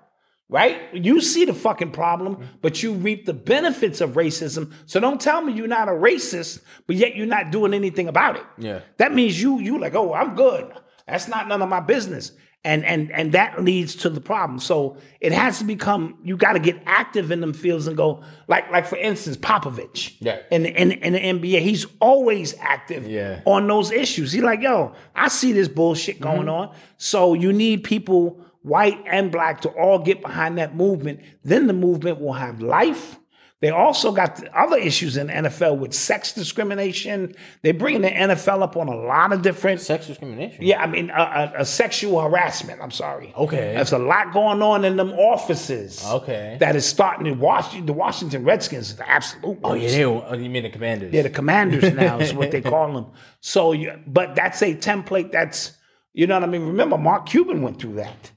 Right? You see the fucking problem, but you reap the benefits of racism. So don't tell me you're not a racist, but yet you're not doing anything about it. Yeah. That means you you like, oh, I'm good. That's not none of my business. And and and that leads to the problem. So it has to become you got to get active in them fields and go like like for instance Popovich. Yeah. In in in the NBA, he's always active Yeah. on those issues. He's like, yo, I see this bullshit going mm-hmm. on. So you need people, white and black, to all get behind that movement. Then the movement will have life. They also got the other issues in the NFL with sex discrimination. They're bringing the NFL up on a lot of different. Sex discrimination. Yeah, I mean, a, a, a sexual harassment. I'm sorry. Okay. There's a lot going on in them offices. Okay. That is starting to Washington. The Washington Redskins is the absolute. Oh yeah, they oh, you mean the commanders? Yeah, the commanders <laughs> now is what they call them. So, but that's a template. That's you know what I mean. Remember, Mark Cuban went through that,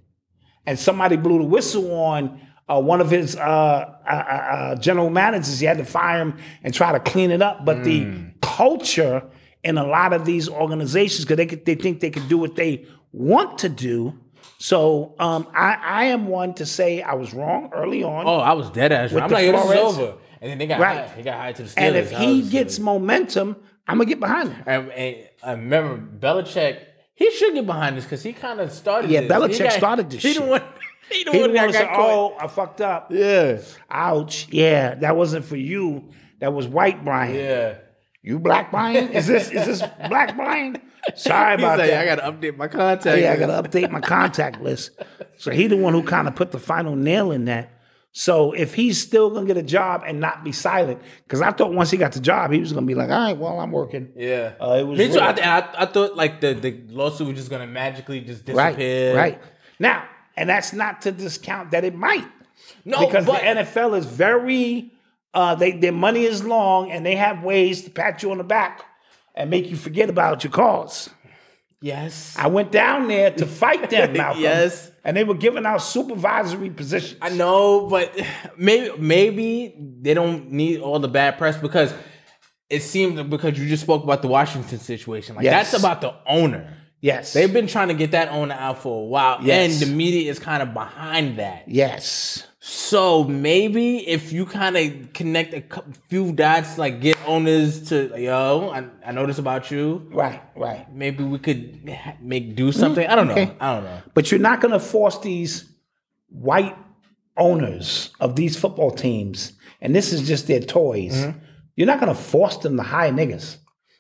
and somebody blew the whistle on uh, one of his uh, uh, uh, general managers. He had to fire him and try to clean it up. But the culture in a lot of these organizations, because they could, they think they can do what they want to do. So um, I, I am one to say I was wrong early on. Oh, I was dead ass. With I'm like, this is over. And then they got Right. hired. He got hired to the Steelers. and if he gets momentum, I'm gonna get behind him. and, and I remember Belichick, he should get behind this because he kind of started. Yeah, this. Belichick He got- started this He shit. the <laughs> one. He the He one one that got said, caught. "Oh, I fucked up. Yeah, Ouch. Yeah, that wasn't for you. That was white Brian. yeah. You black Brian? Is this is this <laughs> black Brian? Sorry about like, that. I gotta update my contact. yeah, I gotta update my contact list. So he the one who kind of put the final nail in that. So if he's still gonna get a job and not be silent, because I thought once he got the job, he was gonna be like, all right, well, I'm working. Yeah, Uh, it was Me too. I, I, I thought like the, the lawsuit was just gonna magically just disappear. Right, right. Now, and that's not to discount that it might. No, because but the NFL is very uh they their money is long and they have ways to pat you on the back and make you forget about your cause. Yes, I went down there to fight them, <laughs> Malcolm. Yes. And they were giving out supervisory positions. I know, but maybe maybe they don't need all the bad press because it seemed because you just spoke about the Washington situation. Like Yes. that's about the owner. Yes. They've been trying to get that owner out for a while, Yes. and the media is kind of behind that. yes. So maybe if you kind of connect a few dots, like get owners to yo, I, I know this about you. Right, right. Maybe we could make do something. I don't know. I don't know. But you're not gonna force these white owners of these football teams, and this is just their toys. Mm-hmm. You're not gonna force them to hire niggas.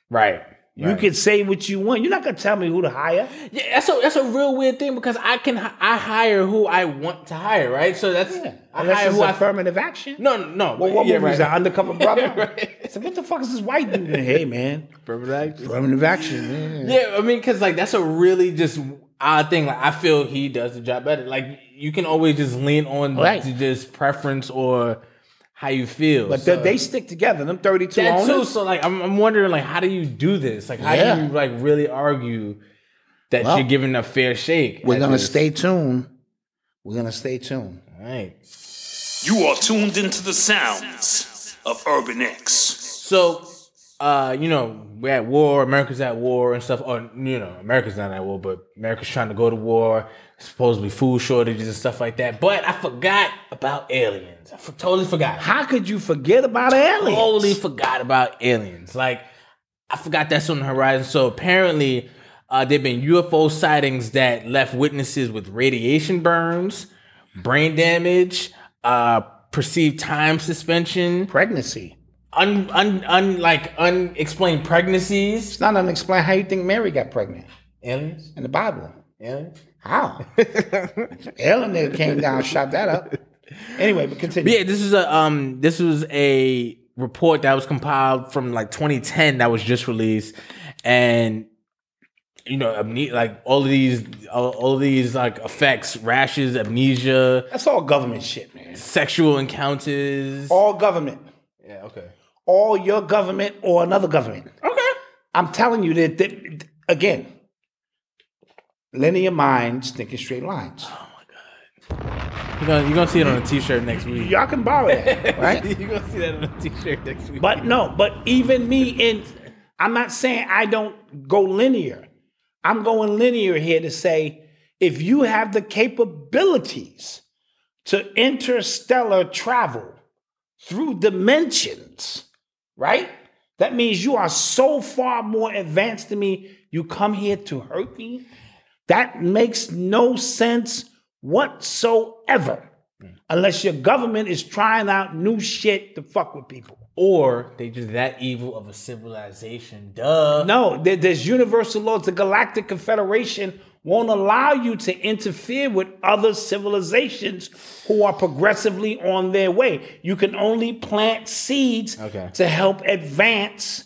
Right. You can say what you want. You're not gonna tell me who to hire. Yeah, that's a that's a real weird thing because I can I hire who I want to hire, right? So that's I Unless hire who I affirmative action. no no no. Well, what yeah, movie is right. that? Undercover <laughs> Brother? Right. I said, what the fuck is this white dude? Hey, man. Affirmative action. Affirmative action. man. Yeah, I mean, because like that's a really just odd thing. Like I feel he does the job better. Like you can always just lean on Right. to just preference or how you feel. But so, they, they stick together. Them 32 that too. So like I'm, I'm wondering like how do you do this? Like how Yeah. do you like really argue that Well, you're giving a fair shake? We're gonna this? stay tuned. We're gonna stay tuned. All right. You are tuned into the sounds of Urban X. So, uh, you know, we're at war. America's at war and stuff. Or you know, America's not at war, but America's trying to go to war. Supposedly food shortages and stuff like that. But I forgot about aliens. I f- totally forgot. How could you forget about aliens? Totally forgot about aliens. Like I forgot that's on the horizon. So apparently, uh, there've been UFO sightings that left witnesses with radiation burns, brain damage, uh, perceived time suspension, Pregnancy. un, un, un like unexplained pregnancies. It's not unexplained how you think Mary got pregnant Aliens? in the Bible. Aliens? How? Alien <laughs> nigga came down, shot that up. Anyway, but continue. Yeah, this is a um this was a report that was compiled from like 2010 that was just released and you know amne- like all of these all, all of these like effects rashes amnesia That's all government shit, man. sexual encounters All government. yeah okay All your government or another government. okay I'm telling you that, that again, linear minds thinking straight lines. Oh, you're gonna, you're gonna see it on a t-shirt next week Y'all can borrow that, <laughs> right? you're gonna see that on a t-shirt next week But no, but even me in I'm not saying I don't go linear. I'm going linear here to say if you have the capabilities to interstellar travel through dimensions, right? That means you are so far more advanced than me. You come here to hurt me. That makes no sense whatsoever. Unless your government is trying out new shit to fuck with people. Or they just that evil of a civilization. Duh. No, there's universal laws. The Galactic Confederation won't allow you to interfere with other civilizations who are progressively on their way. You can only plant seeds Okay. to help advance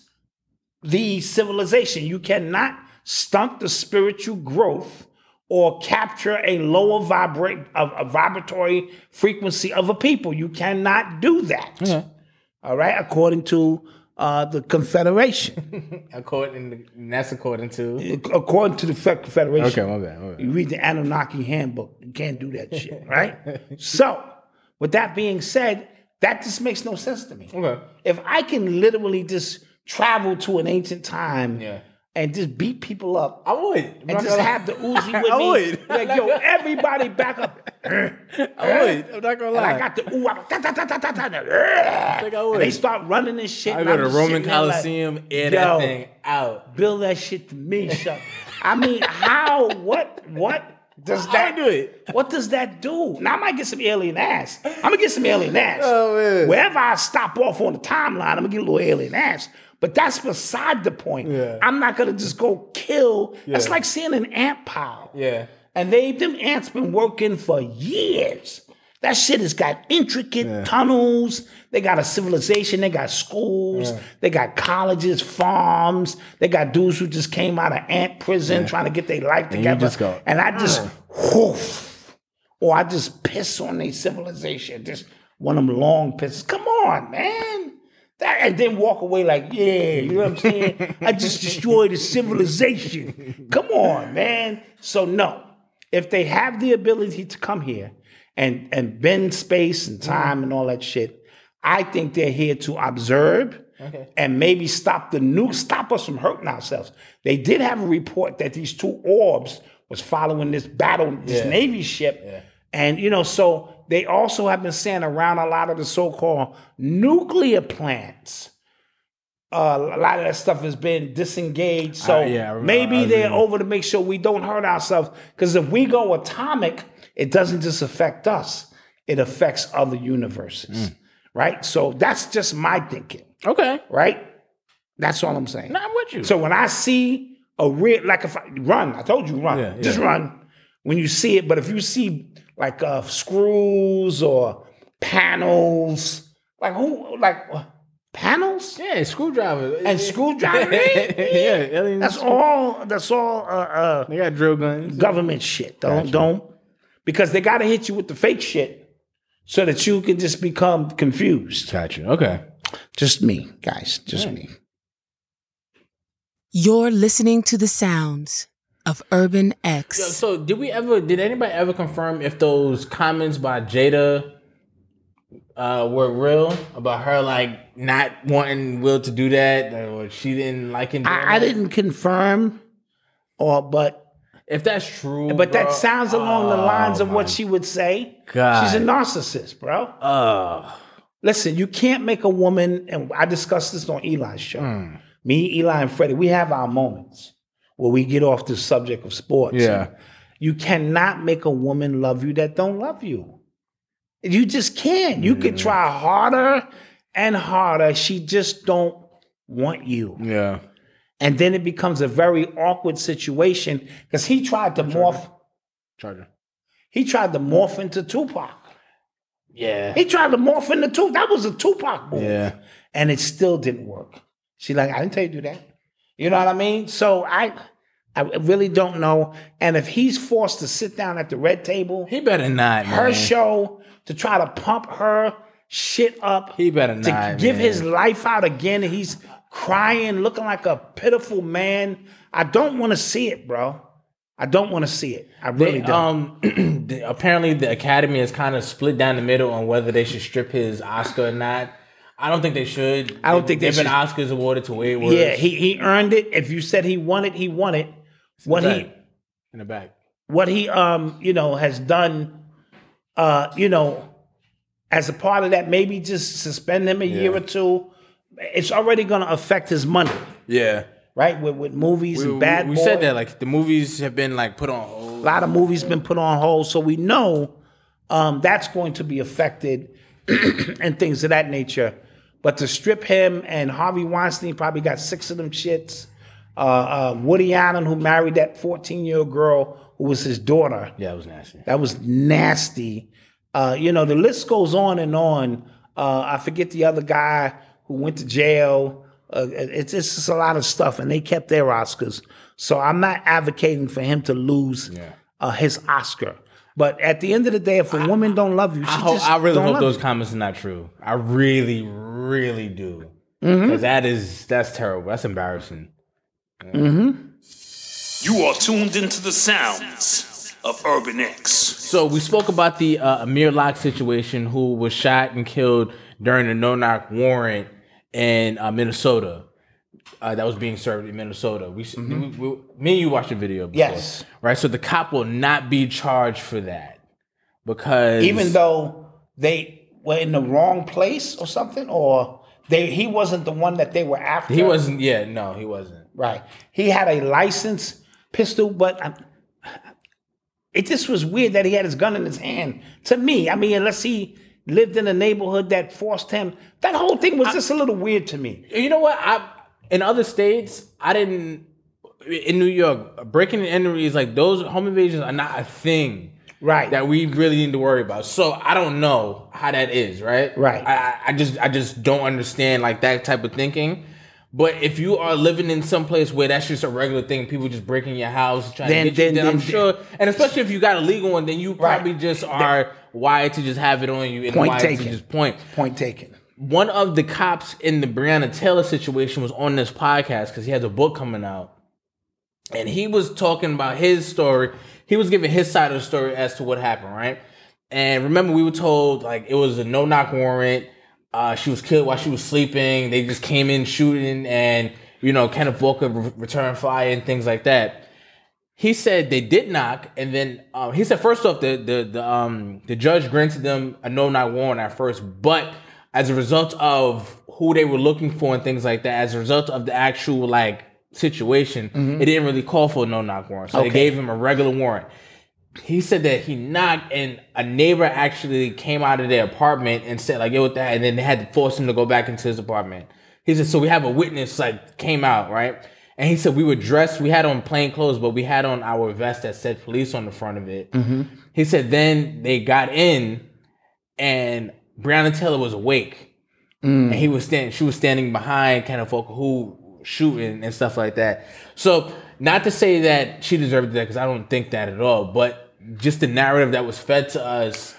the civilization. You cannot stunt the spiritual growth or capture a lower vibrate a, a vibratory frequency of a people. You cannot do that. All right, according to uh, the Confederation. <laughs> According, and that's according to. according to the Fe- Federation. Okay, my bad, my bad. You read the Anunnaki handbook. You can't do that shit, right? <laughs> so, with that being said, that just makes no sense to me. Okay. If I can literally just travel to an ancient time Yeah. And just beat people up I would. I'm and just gonna- have the Uzi <laughs> with I me, would. like yo, everybody back up. <laughs> I would. I'm not gonna And lie. I got the ooh, I'm ta, I think I and they start running this shit. I and go to just Roman sitting there like, Coliseum, air that thing out. Build that shit to me, son. I mean, how? What? What does that would do it. What does that do? Now I might get some alien ass. I'm gonna get some alien ass. Oh, man. Wherever I stop off on the timeline, I'm gonna get a little alien ass. But that's beside the point. Yeah. I'm not gonna just go kill. That's like seeing an ant pile. Yeah. And they them ants been working for years. That shit has got intricate tunnels. They got a civilization. They got schools. They got colleges, farms. They got dudes who just came out of ant prison trying to get their life together. just go, and I just whoof, or I just piss on their civilization. Just one of them long pisses. Come on, man. And then walk away like, yeah, you know what I'm saying? <laughs> I just destroyed a civilization. Come on, man. So no, if they have the ability to come here and and bend space and time and all that shit, I think they're here to observe and maybe stop the nuke, stop us from hurting ourselves. They did have a report that these two orbs was following this battle, this Yeah. Navy ship. And you know, so they also have been saying around a lot of the so-called nuclear plants. Uh, a lot of that stuff has been disengaged. So Uh, yeah, remember- maybe they're over to make sure we don't hurt ourselves. Because if we go atomic, it doesn't just affect us; it affects other universes, right? So that's just my thinking, Okay. right? That's all I'm saying. I'm with you. So when I see a real, like if I run, I told you run, Yeah, just yeah. run when you see it. But if you see like uh, screws or panels, like who, like uh, panels yeah, screwdriver. and screwdriver, <laughs> yeah, aliens. that's all. That's all. Uh, uh, They got drill guns. government shit. Don't don't because they got to hit you with the fake shit so that you can just become confused. Gotcha. Okay. Just me, guys. Just me. You're listening to the sounds of Urban X. So did we ever? Did anybody ever confirm if those comments by Jada uh, were real about her like not wanting Will to do that, or she didn't like him? doing I, I didn't confirm, or but If that's true, but that sounds along the oh lines of what she would say. God. She's a narcissist, bro. Uh, Listen, you can't make a woman, and I discussed this on Eli's show. Hmm. Me, Eli, and Freddie, we have our moments where we get off the subject of sports. Yeah. You cannot make a woman love you that don't love you. You just can't. You can try harder and harder. She just don't want you. yeah. And then it becomes a very awkward situation because he tried to morph. Charger. He tried to morph into Tupac. Yeah. He tried to morph into Tupac. That was a Tupac move. Yeah. And it still didn't work. She like, I didn't tell you to do that. You know what I mean? So I I really don't know. And if he's forced to sit down at the red table, He better not. her man. show to try to pump her shit up. He better to not, to give man. his life out again. He's crying, looking like a pitiful man. I don't want to see it, bro. I don't want to see it. I really They, don't. um, <clears throat> apparently the Academy is kind of split down the middle on whether they should strip his Oscar or not. I don't think they should. I don't think they They've been. Oscars awarded to Wade Words. yeah, he he earned it. If you said he won it, he won it. What he in the back. what he um you know has done uh you know as a part of that maybe just suspend him a year or two it's already going to affect his money Yeah. right? With with movies We, and bad. we, we said that like the movies have been like put on hold. A lot of movies been put on hold, so we know um, that's going to be affected <clears throat> and things of that nature. But to strip him and Harvey Weinstein probably got six of them shits. Uh, uh, Woody Allen, who married that 14 year old girl who was his daughter. Yeah, it was nasty. That was nasty. Uh, you know, the list goes on and on. Uh, I forget the other guy who went to jail. Uh, it's, it's just a lot of stuff, and they kept their Oscars. So I'm not advocating for him to lose uh, his Oscar. But at the end of the day, if a woman don't love you, she I, hope, just I really don't hope love those you. comments are not true. I really, really do. Mm-hmm. Because that is that's terrible. That's embarrassing. You are tuned into the sounds of Urban X. So we spoke about the uh, Amir Locke situation, who was shot and killed during a no-knock warrant in uh, Minnesota. Uh, that was being served in Minnesota. We, we, we- me and you watched the video. Before, Mm-hmm. Yes. Right. So the cop will not be charged for that because Even though they were in the wrong place or something, or they he wasn't the one that they were after. he wasn't. Yeah. No, he wasn't. Right. He had a licensed pistol, but um, it just was weird that he had his gun in his hand. To me, I mean, unless he lived in a neighborhood that forced him, that whole thing was just a little weird to me. You know what? I in other states, I didn't. In New York, breaking and entries like those home invasions are not a thing, Right. That we really need to worry about. So I don't know how that is, right? Right. I, I- just I just don't understand like that type of thinking. But if you are living in some place where that's just a regular thing, people just breaking your house, trying Then- to get you, then- then, I'm then- sure, and especially if you got a legal one, then you Right. probably just are wired to just have it on you and Point wired taken. to just point Point taken. One of the cops in the Breonna Taylor situation was on this podcast because he has a book coming out. And he was talking about his story. He was giving his side of the story as to what happened, right? And remember, we were told like it was a no knock warrant. Uh, she was killed while she was sleeping. They just came in shooting, and you know, Kenneth Walker re- returned fire and things like that. He said they did knock, and then um, he said first off the the the um the judge granted them a no knock warrant at first, but as a result of who they were looking for and things like that, as a result of the actual like situation, it didn't really call for a no knock warrant, so they Mm-hmm. Gave him a regular warrant. He said that he knocked, and a neighbor actually came out of their apartment and said like, "Yo, what that?" And then they had to force him to go back into his apartment. He said, "So we have a witness like came out, right?" And he said we were dressed, we had on plain clothes, but we had on our vest that said police on the front of it. He said then they got in, and Breonna Taylor was awake, and he was standing. She was standing behind Kenneth Walker, who shooting and stuff like that. So not to say that she deserved that because I don't think that at all, but just the narrative that was fed to us,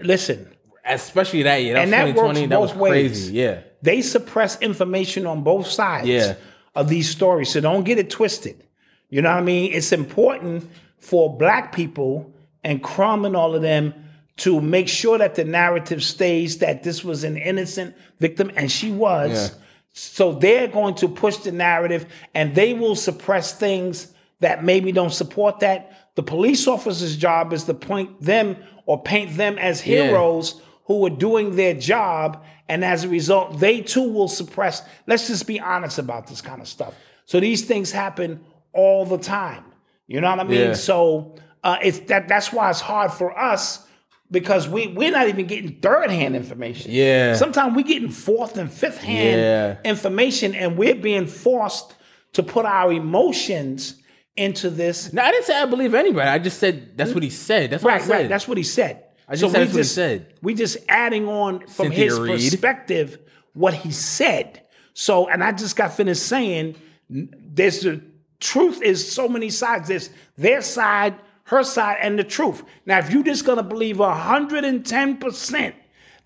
Listen, especially that year, that And was that 2020, works that was both ways. Yeah, they suppress information on both sides Yeah. of these stories. So don't get it twisted. You know what I mean? It's important for black people and Crump and all of them to make sure that the narrative stays that this was an innocent victim, and she was. Yeah. So they're going to push the narrative and they will suppress things that maybe don't support that. The police officer's job is to point them or paint them as Yeah. heroes who are doing their job. And as a result, they too will suppress. Let's just be honest about this kind of stuff. So these things happen all the time. You know what I mean? Yeah. So uh, it's that that's why it's hard for us because we we're not even getting third hand information. Yeah. Sometimes we're getting fourth and fifth hand Yeah. information, and we're being forced to put our emotions into this. no, I didn't say I believe anybody. I just said that's what he said. That's what I Right, said. right. That's what he said. I just said we he said. We just adding on from Cynthia his Reed. perspective what he said. So, and I just got finished saying, there's the truth is so many sides. There's their side, her side, and the truth. Now, if you're just gonna believe hundred and ten percent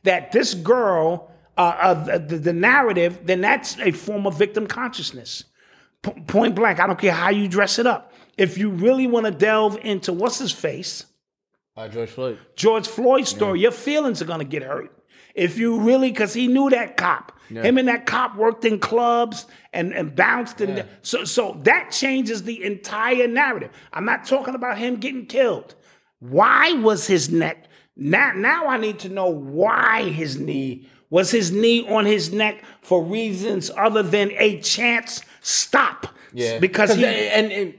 that this girl, uh, uh, the, the narrative, then that's a form of victim consciousness. P- point blank. I don't care how you dress it up. If you really want to delve into what's his face, uh, George Floyd. George Floyd story, your feelings are gonna get hurt. If you really, because he knew that cop. Him and that cop worked in clubs and, and bounced and so so that changes the entire narrative. I'm not talking about him getting killed. Why was his neck? Now now I need to know why his knee Was his knee on his neck for reasons other than a chance stop? Yeah, Because he, uh, and, and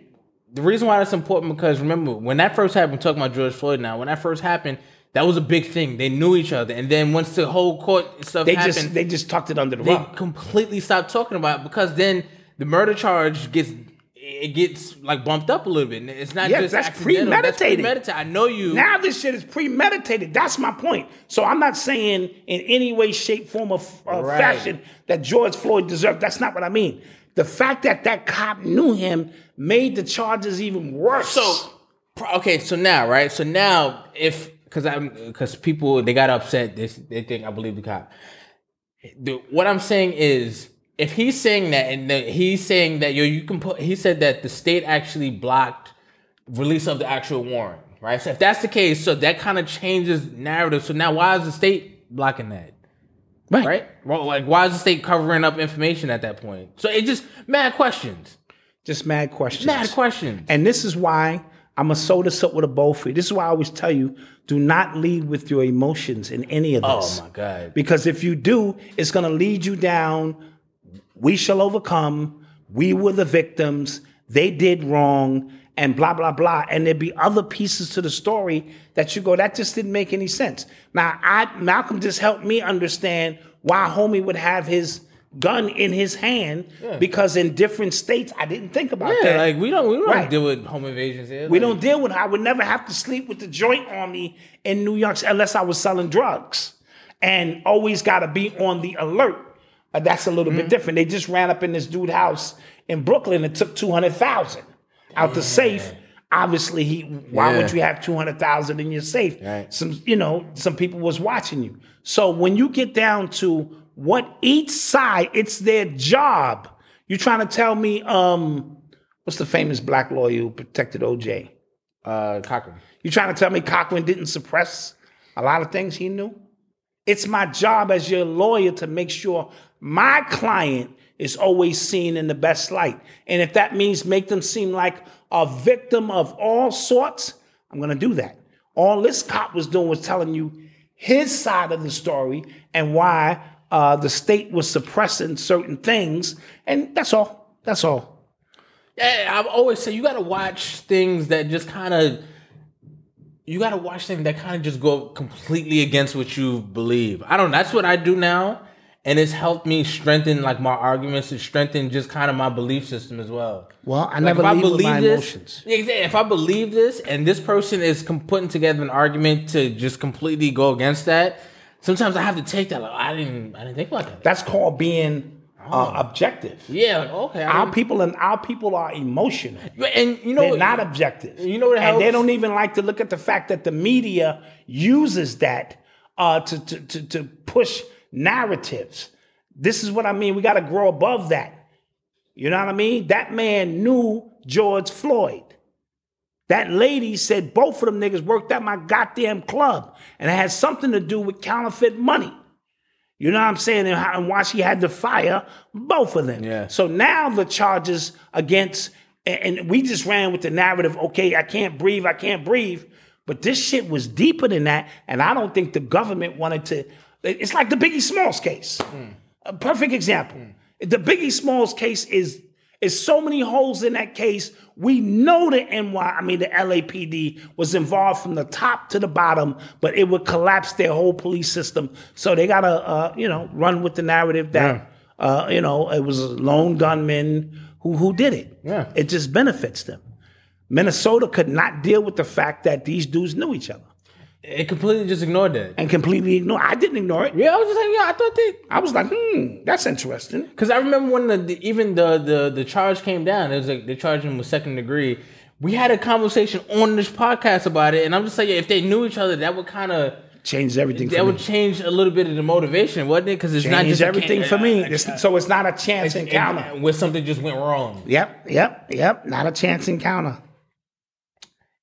the reason why that's important because remember when that first happened, talking about George Floyd now, when that first happened, that was a big thing. They knew each other, and then once the whole court stuff they happened, just they just tucked it under the they rug. completely stopped talking about it because then the murder charge gets it gets like bumped up a little bit. It's not Yes, just that's accidental. That's premeditated. premeditated. I know you. Now this shit is premeditated. That's my point. So I'm not saying in any way, shape, form, or uh, Right. fashion that George Floyd deserved. That's not what I mean. The fact that that cop knew him made the charges even worse. So okay, so now right, so now if because I'm because people they got upset, they they think I believe the cop. The, what I'm saying is. If he's saying that, and that he's saying that yo, you can put, he said that the state actually blocked release of the actual warrant, right? So if that's the case, so that kind of changes narrative. So now, why is the state blocking that? right. Right? Well, like, why is the state covering up information at that point? So it just mad questions, just mad questions. mad questions. And this is why I'm gonna sew this up with a bow for you. This is why I always tell you do not lead with your emotions in any of oh this. Oh my god! Because if you do, it's going to lead you down. We shall overcome. We were the victims. They did wrong, and blah blah blah. And there'd be other pieces to the story that you go, that just didn't make any sense. Now, I Malcolm just helped me understand why homie would have his gun in his hand because in different states, I didn't think about Yeah, that. like we don't we don't Right. deal with home invasions here. We Like, don't deal with I would never have to sleep with the joint on me in New York unless I was selling drugs. And always gotta be on the alert. Uh, that's a little Mm-hmm. bit different. They just ran up in this dude house in Brooklyn and took 200,000 out the safe. Obviously, he why Yeah. would you have 200,000 in your safe? Right. Some, you know, some people was watching you. So when you get down to what each side, it's their job. You're trying to tell me, um, what's the famous black lawyer who protected OJ? Uh, Cochran. You trying to tell me Cochran didn't suppress a lot of things he knew? It's my job as your lawyer to make sure my client is always seen in the best light. And if that means make them seem like a victim of all sorts, I'm going to do that. All this cop was doing was telling you his side of the story and why uh, the state was suppressing certain things. And that's all. That's all. Yeah, I've always said you got to watch things that just kind of. You got to watch things that kind of just go completely against what you believe. I don't. That's what I do now, and it's helped me strengthen like my arguments and strengthen just kind of my belief system as well. Well, I Like, never I believe my this, emotions. Yeah, exactly. If I believe this, and this person is com- putting together an argument to just completely go against that, sometimes I have to take that. Like I didn't, I didn't think about that. That's called being uh, objective. Yeah, like okay. Our people and our people are emotional. and you know, They're not objective. You know what And they don't even like to look at the fact that the media uses that uh, to, to, to, to push narratives. This is what I mean. We got to grow above that. You know what I mean? That man knew George Floyd. That lady said both of them niggas worked at my goddamn club. And it had something to do with counterfeit money. You know what I'm saying? And, how, and why she had to fire both of them. Yeah. So now the charges against, and, and we just ran with the narrative, okay, I can't breathe, I can't breathe. But this shit was deeper than that. And I don't think the government wanted to. It's like the Biggie Smalls case. Hmm. A perfect example. Hmm. The Biggie Smalls case is is so many holes in that case. We know the NY, I mean the LAPD was involved from the top to the bottom, but it would collapse their whole police system. So they gotta, uh, you know, run with the narrative that, uh, you know, it was a lone gunman who who did it. Yeah. it just benefits them. Minnesota could not deal with the fact that these dudes knew each other it completely just ignored that. and completely ignore. I didn't ignore it. Yeah, I was just like, yeah, I thought they I was like, hmm, that's interesting. Because I remember when the, the even the, the the charge came down, it was like they charged him with second degree. We had a conversation on this podcast about it, and I'm just like, yeah, if they knew each other, that would kind of Changes everything. that for would me. change a little bit of the motivation, wasn't it? Because it's not just a everything can- for me. It's- so it's not a chance and- encounter. and- where something just went wrong. Yep, yep, yep. Not a chance encounter.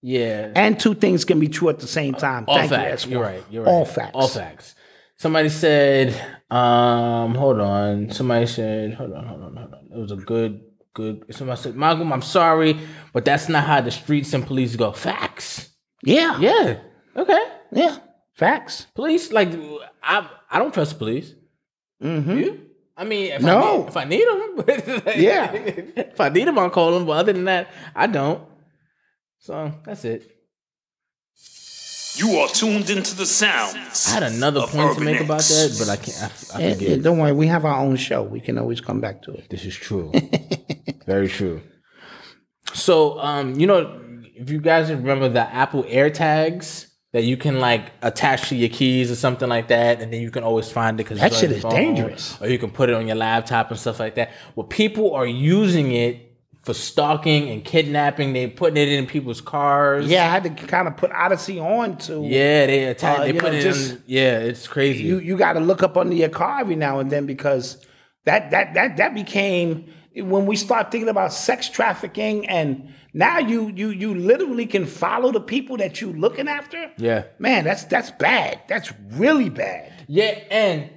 Yeah, And two things can be true at the same time. all Thank facts. you, are right. You're right. All facts. All facts. Somebody said, um, hold on. Somebody said, hold on, hold on, hold on. It was a good, good. Somebody said, Malcolm, I'm sorry, but that's not how the streets and police go. Facts. Yeah, Yeah. Okay. yeah. Facts. Police, like, I, I don't trust police. You? I mean, if I No. need, if I need them, <laughs> Yeah. <laughs> if I need them, I'll call them. But other than that, I don't. So that's it. You are tuned into the sounds. I had another point to Urban make about that, but I can't. I, I Yeah, forget. yeah, don't worry, we have our own show. We can always come back to it. This is true. <laughs> Very true. So, um, you know, if you guys remember the Apple AirTags that you can like attach to your keys or something like that, and then you can always find it because That shit is dangerous. Or you can put it on your laptop and stuff like that. Well, people are using it for stalking and kidnapping. They're putting it in people's cars. Yeah, I had to kind of put Odyssey on to. Yeah, they attach. Uh, they put know, it just- in. Yeah, it's crazy. you you got to look up under your car every now and then because that that that that became when we start thinking about sex trafficking and now you you you literally can follow the people that you're looking after. yeah, Man, that's that's bad. That's really bad. yeah, and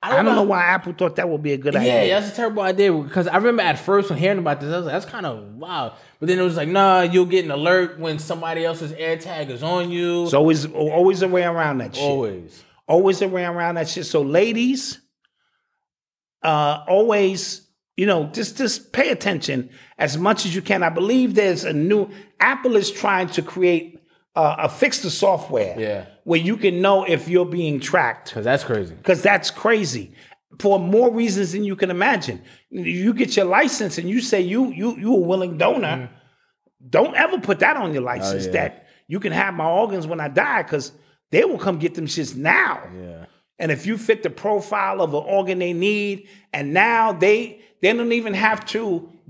I don't know why Apple thought that would be a good Yeah, idea. Yeah, that's a terrible idea because I remember at first when hearing about this, I was like, that's kind of wild. But then it was like, nah, you'll get an alert when somebody else's AirTag is on you. It's always always a way around that shit. always. always around around that shit. So ladies, uh, always, you know, just just pay attention as much as you can. I believe there's a new Apple is trying to create uh, a fix the software, Yeah. where you can know if you're being tracked, Because that's crazy. because that's crazy for more reasons than you can imagine. You get your license and you say you you you a willing donor. Don't ever put that on your license yeah. that you can have my organs when I die, because they will come get them shits now. Yeah. And if you fit the profile of an organ they need, and now they they don't even have to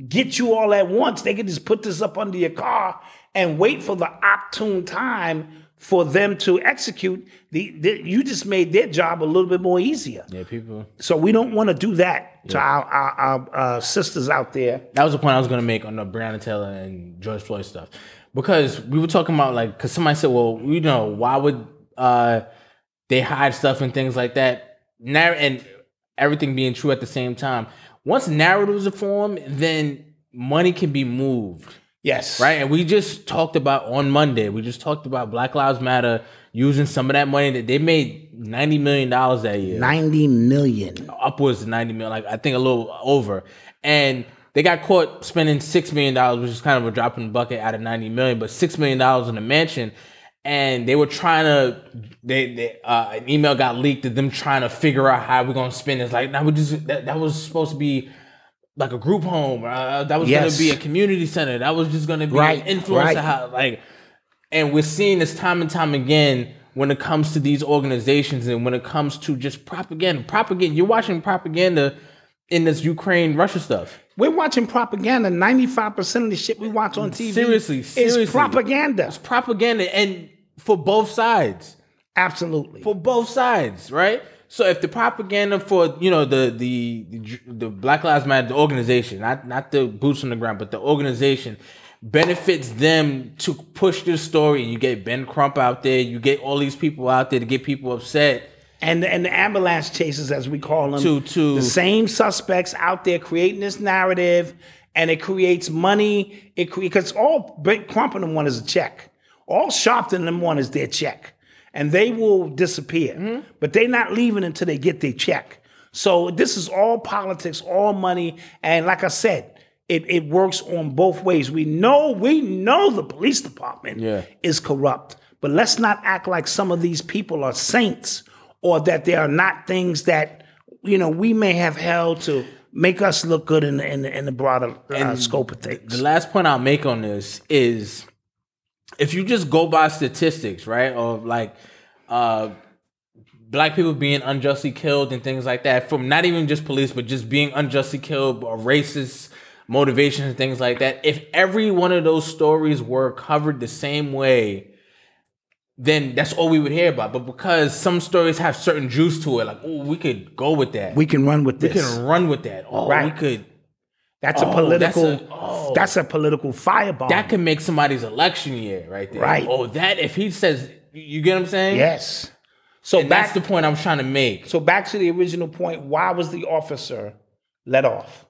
get you all at once. They can just put this up under your car and wait for the opportune time for them to execute. The, the you just made their job a little bit more easier. Yeah, people. So we don't want to do that to our, our, our uh, sisters out there. That was the point I was gonna make on the Breonna Taylor and George Floyd stuff, because we were talking about like, because somebody said, well, you know, why would uh they hide stuff and things like that? Now and everything being true at the same time. Once narratives are formed, then money can be moved. Yes. Right. And we just talked about on Monday, we just talked about Black Lives Matter using some of that money that they made $90 million that year. 90 million. Upwards of 90 million, like I think a little over. And they got caught spending $6 million, which is kind of a drop in the bucket out of 90 million, but $6 million in a mansion. And they were trying to, they, they uh, an email got leaked of them trying to figure out how we're going to spend. It's like, now we just, that, that was supposed to be like a group home. Uh, that was Yes. going to be a community center. That was just going to be Right, an influencer right. house. Like, and we're seeing this time and time again when it comes to these organizations and when it comes to just propaganda. Propaganda. You're watching propaganda in this Ukraine Russia stuff. We're watching propaganda. 95% of the shit we watch on TV Seriously, seriously. is propaganda. It's propaganda and for both sides. Absolutely. For both sides, right? So if the propaganda for you know the the the, the Black Lives Matter the organization, not not the boots on the ground, but the organization benefits them to push this story, and you get Ben Crump out there, you get all these people out there to get people upset. and and the ambulance chasers, as we call them, To- to- the same suspects out there creating this narrative, and it creates money. It because all Crump and them want is a check. All Sharpton and them want is their check, and they will disappear. Mm-hmm. But they're not leaving until they get their check. So this is all politics, all money, and like I said. It, it works on both ways. We know we know the police department Yeah. is corrupt, but let's not act like some of these people are saints or that they are not things that you know we may have held to make us look good in the, in the, in the broader uh, scope of things. The last point I'll make on this is if you just go by statistics, right, of like uh black people being unjustly killed and things like that, from not even just police, but just being unjustly killed or racist motivations and things like that. If every one of those stories were covered the same way, then that's all we would hear about. But because some stories have certain juice to it, like, oh, we could go with that. we can run with this. we can run with that. Oh, we could that's a Oh, political. that's That's a- a, oh. political firebomb. that could make somebody's election year right there. Right. Oh, that if he says, you get what I'm saying? yes. So back that's the point I'm trying to make. So back to the original point, why was the officer let off?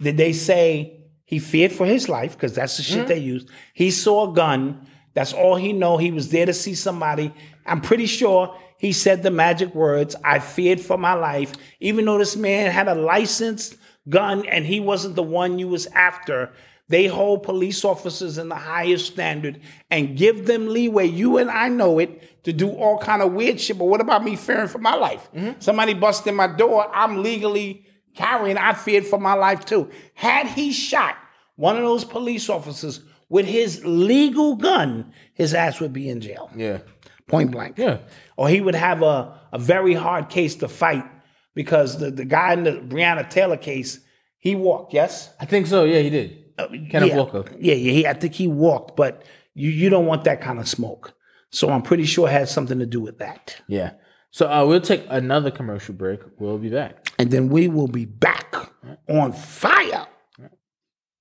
Did they say he feared for his life? Because that's the shit Mm-hmm. they used. He saw a gun. That's all he know. He was there to see somebody. I'm pretty sure he said the magic words, I feared for my life, even though this man had a licensed gun and he wasn't the one you was after. They hold police officers in the highest standard and give them leeway. You and I know it to do all kind of weird shit. But what about me fearing for my life? Mm-hmm. Somebody busted my door. I'm legally carrying. I feared for my life too. Had he shot one of those police officers with his legal gun, his ass would be in jail. Yeah. Point blank. Yeah. Or he would have a, a very hard case to fight because the, the guy in the Breonna Taylor case, he walked, yes? I think so. Yeah, he did. Kenneth yeah. Walker. Yeah, yeah, he, I think he walked, but you, you don't want that kind of smoke. So I'm pretty sure it has something to do with that. Yeah. So uh, we'll take another commercial break. We'll be back. And then we will be back on fire.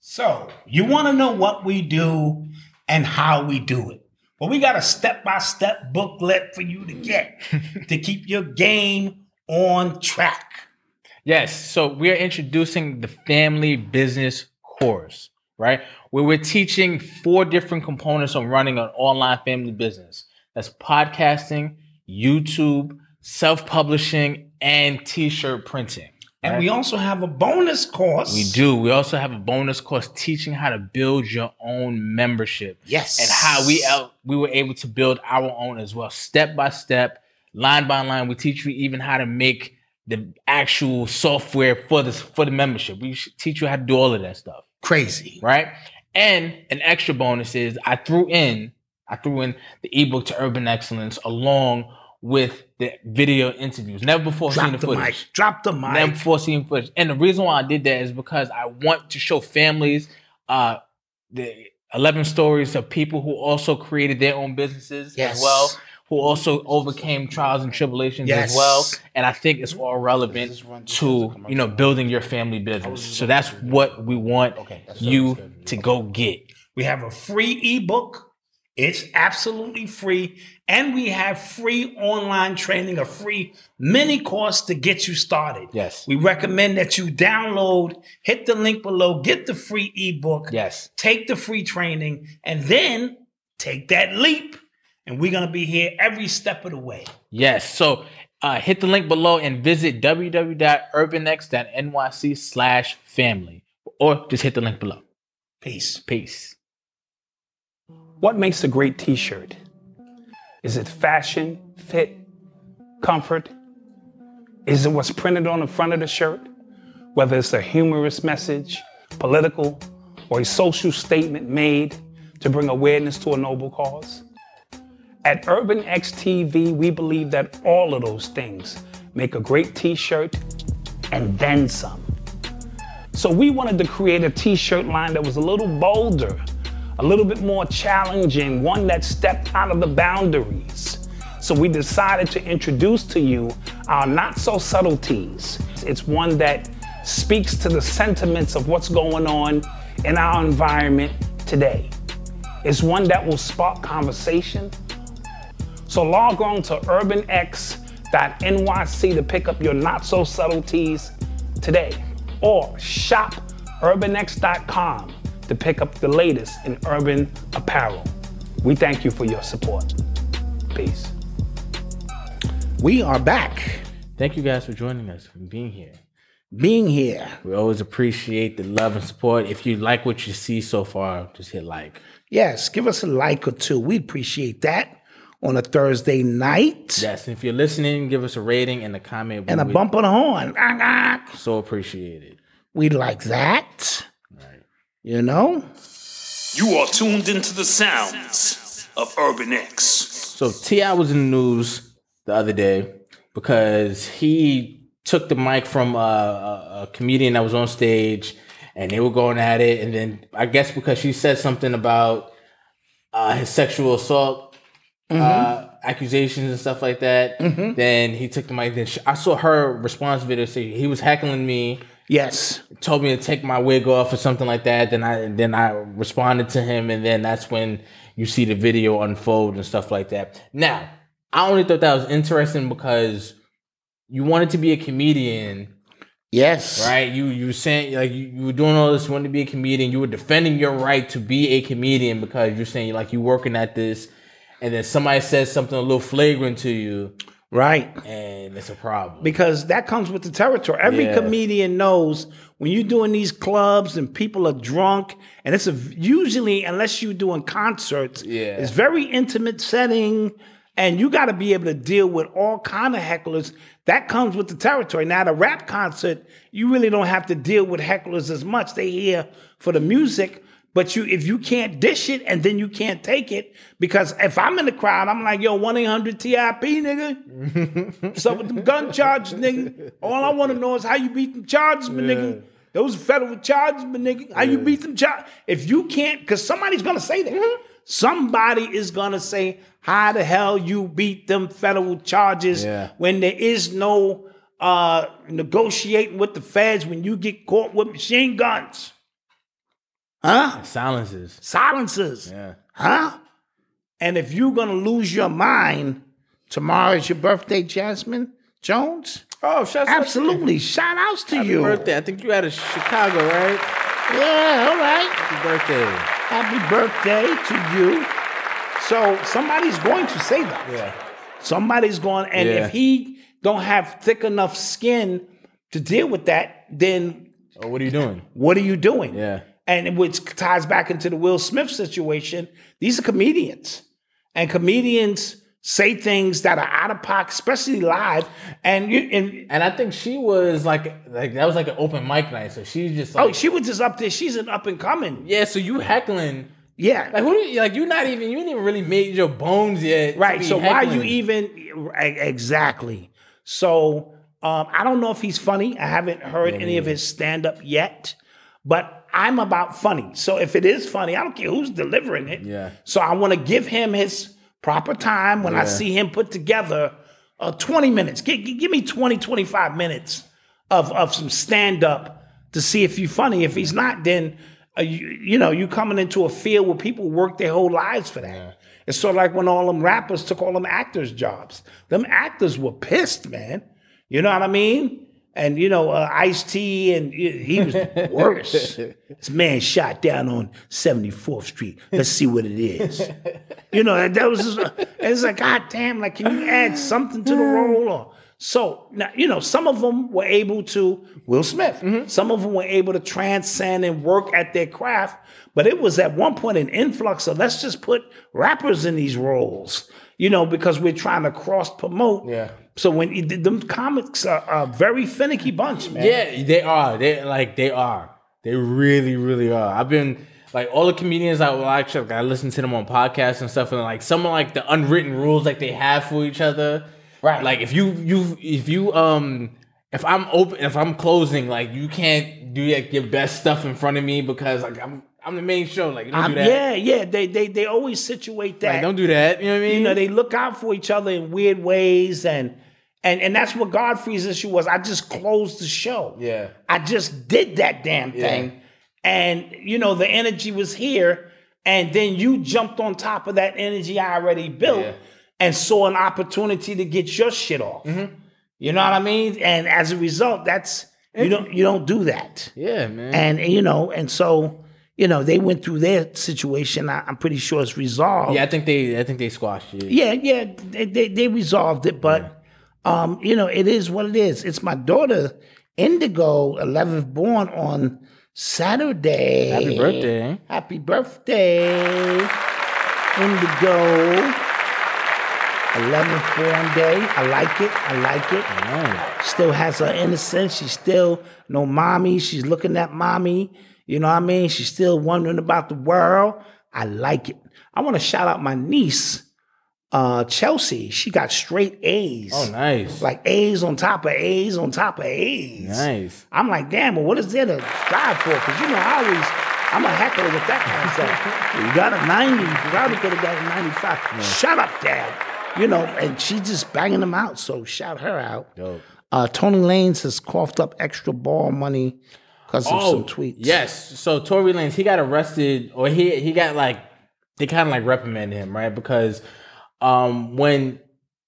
So you want to know what we do and how we do it. Well, we got a step-by-step booklet for you to get <laughs> to keep your game on track. Yes. So we are introducing the family business course, right? Where we're teaching four different components on running an online family business. That's podcasting, YouTube, self-publishing, and t-shirt printing. And we also have a bonus course. We do. We also have a bonus course teaching how to build your own membership. Yes. And how we out we were able to build our own as well, step by step, line by line. We teach you even how to make the actual software for this for the membership. We teach you how to do all of that stuff. Crazy. Right? And an extra bonus is I threw in I threw in the ebook to Urban Excellence along with the video interviews. Never before Drop seen the the footage. mic. Drop the mic. Never before seen footage. And the reason why I did that is because I want to show families uh the 11 stories of people who also created their own businesses Yes. as well, who also overcame trials and tribulations Yes. as well. And I think it's all relevant to, you know, building your family business. So that's what we want you to go get. We have a free ebook. It's absolutely free. And we have free online training, a free mini course to get you started. Yes. We recommend that you download, hit the link below, get the free ebook, Yes. take the free training, and then take that leap. And we're going to be here every step of the way. Yes. So uh, hit the link below and visit www.urbanx.nyc slash family. Or just hit the link below. Peace. Peace. What makes a great t shirt? Is it fashion, fit, comfort? Is it what's printed on the front of the shirt? Whether it's a humorous message, political, or a social statement made to bring awareness to a noble cause? At Urban X TV, we believe that all of those things make a great t shirt and then some. So we wanted to create a t-shirt line that was a little bolder, a little bit more challenging, one that stepped out of the boundaries. So we decided to introduce to you our not so subtleties. It's one that speaks to the sentiments of what's going on in our environment today. It's one that will spark conversation. So log on to urbanx.nyc to pick up your not so subtleties today or shop urbanx.com to pick up the latest in urban apparel. We thank you for your support. Peace. We are back. Thank you guys for joining us and being here. Being here. We always appreciate the love and support. If you like what you see so far, just hit like. Yes, give us a like or two. We appreciate that on a Thursday night. Yes, if you're listening, give us a rating and a comment. And a would bump on the horn. So appreciated. it. We like that. You know? You are tuned into the sounds of Urban X. So T.I. was in the news the other day because he took the mic from a, a, a comedian that was on stage, and they were going at it. And then I guess because she said something about uh, his sexual assault uh, accusations and stuff like that, then he took the mic. Then she, I saw her response video say he was heckling me. Yes. Told me to take my wig off or something like that. Then I then I responded to him, and then that's when you see the video unfold and stuff like that. Now, I only thought that was interesting because you wanted to be a comedian, Yes. right? You you were saying like you, you were doing all this, you wanted to be a comedian. You were defending your right to be a comedian because you're saying like you working at this, and then somebody says something a little flagrant to you. Right. and it's a problem. because that comes with the territory. Every Yeah. comedian knows when you're doing these clubs and people are drunk, and it's a usually unless you're doing concerts, Yeah. it's very intimate setting, and you got to be able to deal with all kind of hecklers. That comes with the territory. Now, the rap concert, you really don't have to deal with hecklers as much. They here for the music. But you, if you can't dish it and then you can't take it, because if I'm in the crowd, I'm like, yo, 1 800 TIP, nigga. <laughs> What's up with them gun charges, nigga? All I want to know is how you beat them charges, my nigga. Those federal charges, my nigga. How you beat them charges? If you can't, because somebody's gonna say that. Somebody is gonna say how the hell you beat them federal charges Yeah. when there is no uh negotiating with the feds when you get caught with machine guns. Huh? Silences. Silences. Yeah. Huh? And if you're gonna lose your mind, tomorrow is your birthday, Jasmine Jones. Oh, shout Absolutely. Shout outs to Happy you. birthday. I think you out of Chicago, right? Yeah, all right. Happy birthday. Happy birthday to you. So somebody's going to say that. Yeah. Somebody's going, and Yeah. if he don't have thick enough skin to deal with that, then Oh, what are you doing? what are you doing? Yeah. And which ties back into the Will Smith situation. These are comedians, and comedians say things that are out of pocket, especially live. And you, and And I think she was like, like that was like an open mic night. So she's just like, oh, she was just up there. She's an up and coming. yeah. So you heckling. Yeah. Like who? Do you, like you're not even. You ain't even really made your bones yet. Right. So why you even exactly? So um, I don't know if he's funny. I haven't heard any of his stand up yet, but I'm about funny. So if it is funny, I don't care who's delivering it. Yeah. So I want to give him his proper time when I see him put together uh, 20 minutes. Give, give me 20, 25 minutes of, of some stand up to see if you're funny. If he's not, then uh, you, you know, you coming into a field where people work their whole lives for that. It's sort of like when all them rappers took all them actors' jobs. Them actors were pissed, man. You know what I mean? And you know, uh, Ice T, and he was <laughs> worse. this man shot down on 74th Street. Let's see what it is. You know, and that was just, uh, it's like, God damn, like, can you add something to the mm-hmm. role? Or so now, you know, some of them were able to, Will Smith, mm-hmm. some of them were able to transcend and work at their craft, but it was at one point an influx of let's just put rappers in these roles, you know, because we're trying to cross promote. Yeah. So when you, them comics are a very finicky bunch, man. Yeah, they are. They like they are. They really, really are. I've been like all the comedians I will actually like, I listen to them on podcasts and stuff, and like some of like the unwritten rules like they have for each other. Right. Like if you you if you um if I'm open if I'm closing, like you can't do like your best stuff in front of me because like I'm I'm the main show. Like don't Um, do that. yeah, yeah. They they they always situate that. Like don't do that. You know what I mean? you know, they look out for each other in weird ways and and and that's what Godfrey's issue was. I just closed the show. Yeah. I just did that damn thing. And you know, the energy was here. And then you jumped on top of that energy I already built Yeah. and saw an opportunity to get your shit off. Mm-hmm. You know what I mean? And as a result, that's you don't you don't do that. yeah, man. And you know, and so you know, they went through their situation. I, I'm pretty sure it's resolved. yeah, I think they I think they squashed it. Yeah, yeah, they, they, they resolved it, but um, you know, it is what it is. It's my daughter, Indigo, 11th born on Saturday. Happy birthday. Happy birthday, Indigo. 11th born day. I like it. I like it. Still has her innocence. She's still no mommy. She's looking at mommy. You know what I mean? She's still wondering about the world. I like it. I want to shout out my niece, uh, Chelsea. She got straight A's. Oh, nice. Like A's on top of A's on top of A's. Nice. I'm like, damn, well, what is there to strive for? Because you know, I always, I'm a heckler with that kind of stuff. <laughs> you got a 90, you probably could have got a 95. Shut up, Dad. You know, and she's just banging them out. So shout her out. Dope. Uh, Tory Lanez has coughed up extra ball money because of some tweets. Oh, Yes. So Tory Lanez, he got arrested, or he he got like they kind of like reprimanded him, right? Because um when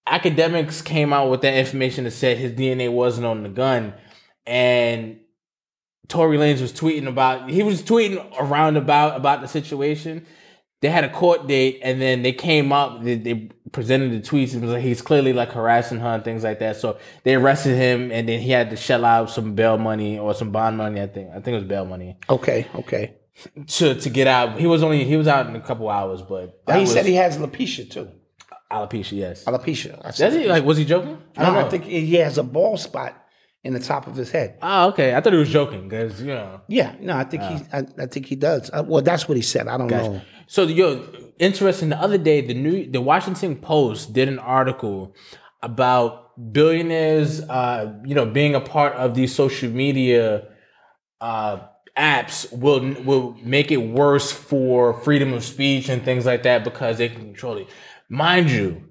academics came out with that information that said his DNA wasn't on the gun, and Tory Lanez was tweeting about he was tweeting around about about the situation. they had a court date, and then they came up. They, they presented the tweets. It was like he's clearly like harassing her and things like that. So they arrested him, and then he had to shell out some bail money or some bond money. I think. I think it was bail money Okay, okay. to to get out. He was only he was out in a couple hours, but he was said he has alopecia too. Alopecia. Yes. Alopecia. I said he like? Was he joking? I don't know. I think he has a bald spot in the top of his head. Oh, okay. I thought he was joking because you know. Yeah, no, I think he. I, I think he does. Uh, well, that's what he said. I don't know. So yo, interesting. The other day, the new the Washington Post did an article about billionaires, uh, you know, being a part of these social media uh, apps will will make it worse for freedom of speech and things like that because they can control it. Mind you,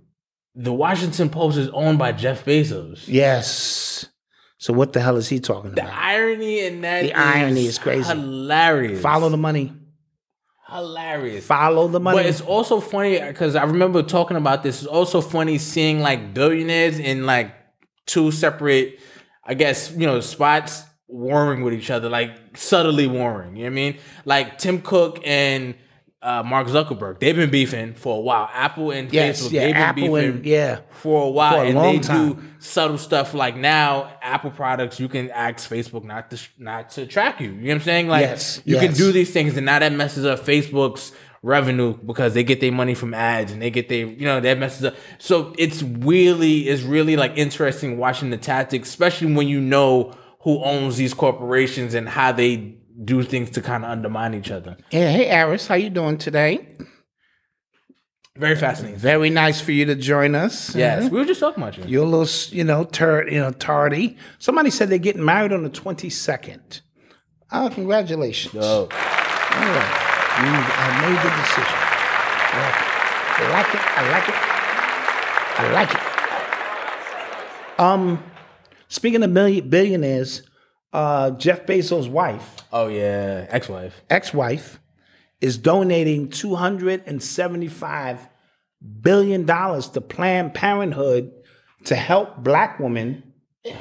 the Washington Post is owned by Jeff Bezos. Yes. So what the hell is he talking The about? irony in that The irony is crazy. hilarious. Follow the money. hilarious. Follow the money. But it's also funny because I remember talking about this. It's also funny seeing like billionaires in like two separate, I guess, you know, spots warring with each other, like subtly warring. You know what I mean? Like Tim Cook and uh, Mark Zuckerberg, they've been beefing for a while. Apple and Yes, Facebook, yeah, they've been Apple beefing and- yeah. for a while, For a and they time. do subtle stuff. Like now, Apple products, you can ask Facebook not to not to track you. You know what I'm saying? Like Yes, you can do these things, and now that messes up Facebook's revenue because they get their money from ads and they get their you know that messes up. So it's really it's really like interesting watching the tactics, especially when you know who owns these corporations and how they do things to kind of undermine each other. Yeah, hey, Aris, how you doing today? Very fascinating. Very nice for you to join us. Yes, Uh, we were just talking about you. You're a little, you know, tur- you know, tardy. Somebody said they're getting married on the 22nd. Oh, congratulations. Yo, All right. You have made the decision. I like it. I like it. I like it. I like it. Um, speaking of million, billionaires, uh, Jeff Bezos' wife, oh yeah, ex-wife. ex-wife, is donating two hundred and seventy-five billion dollars to Planned Parenthood to help black women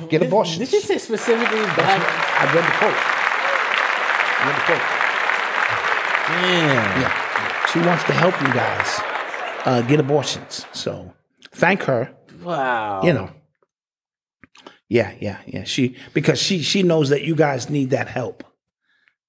get abortions. Did you say specifically black? I read the quote. I read the quote. Damn. Yeah. She wants to help you guys uh, get abortions. So thank her. Wow. You know. Yeah, yeah, yeah. She because she she knows that you guys need that help.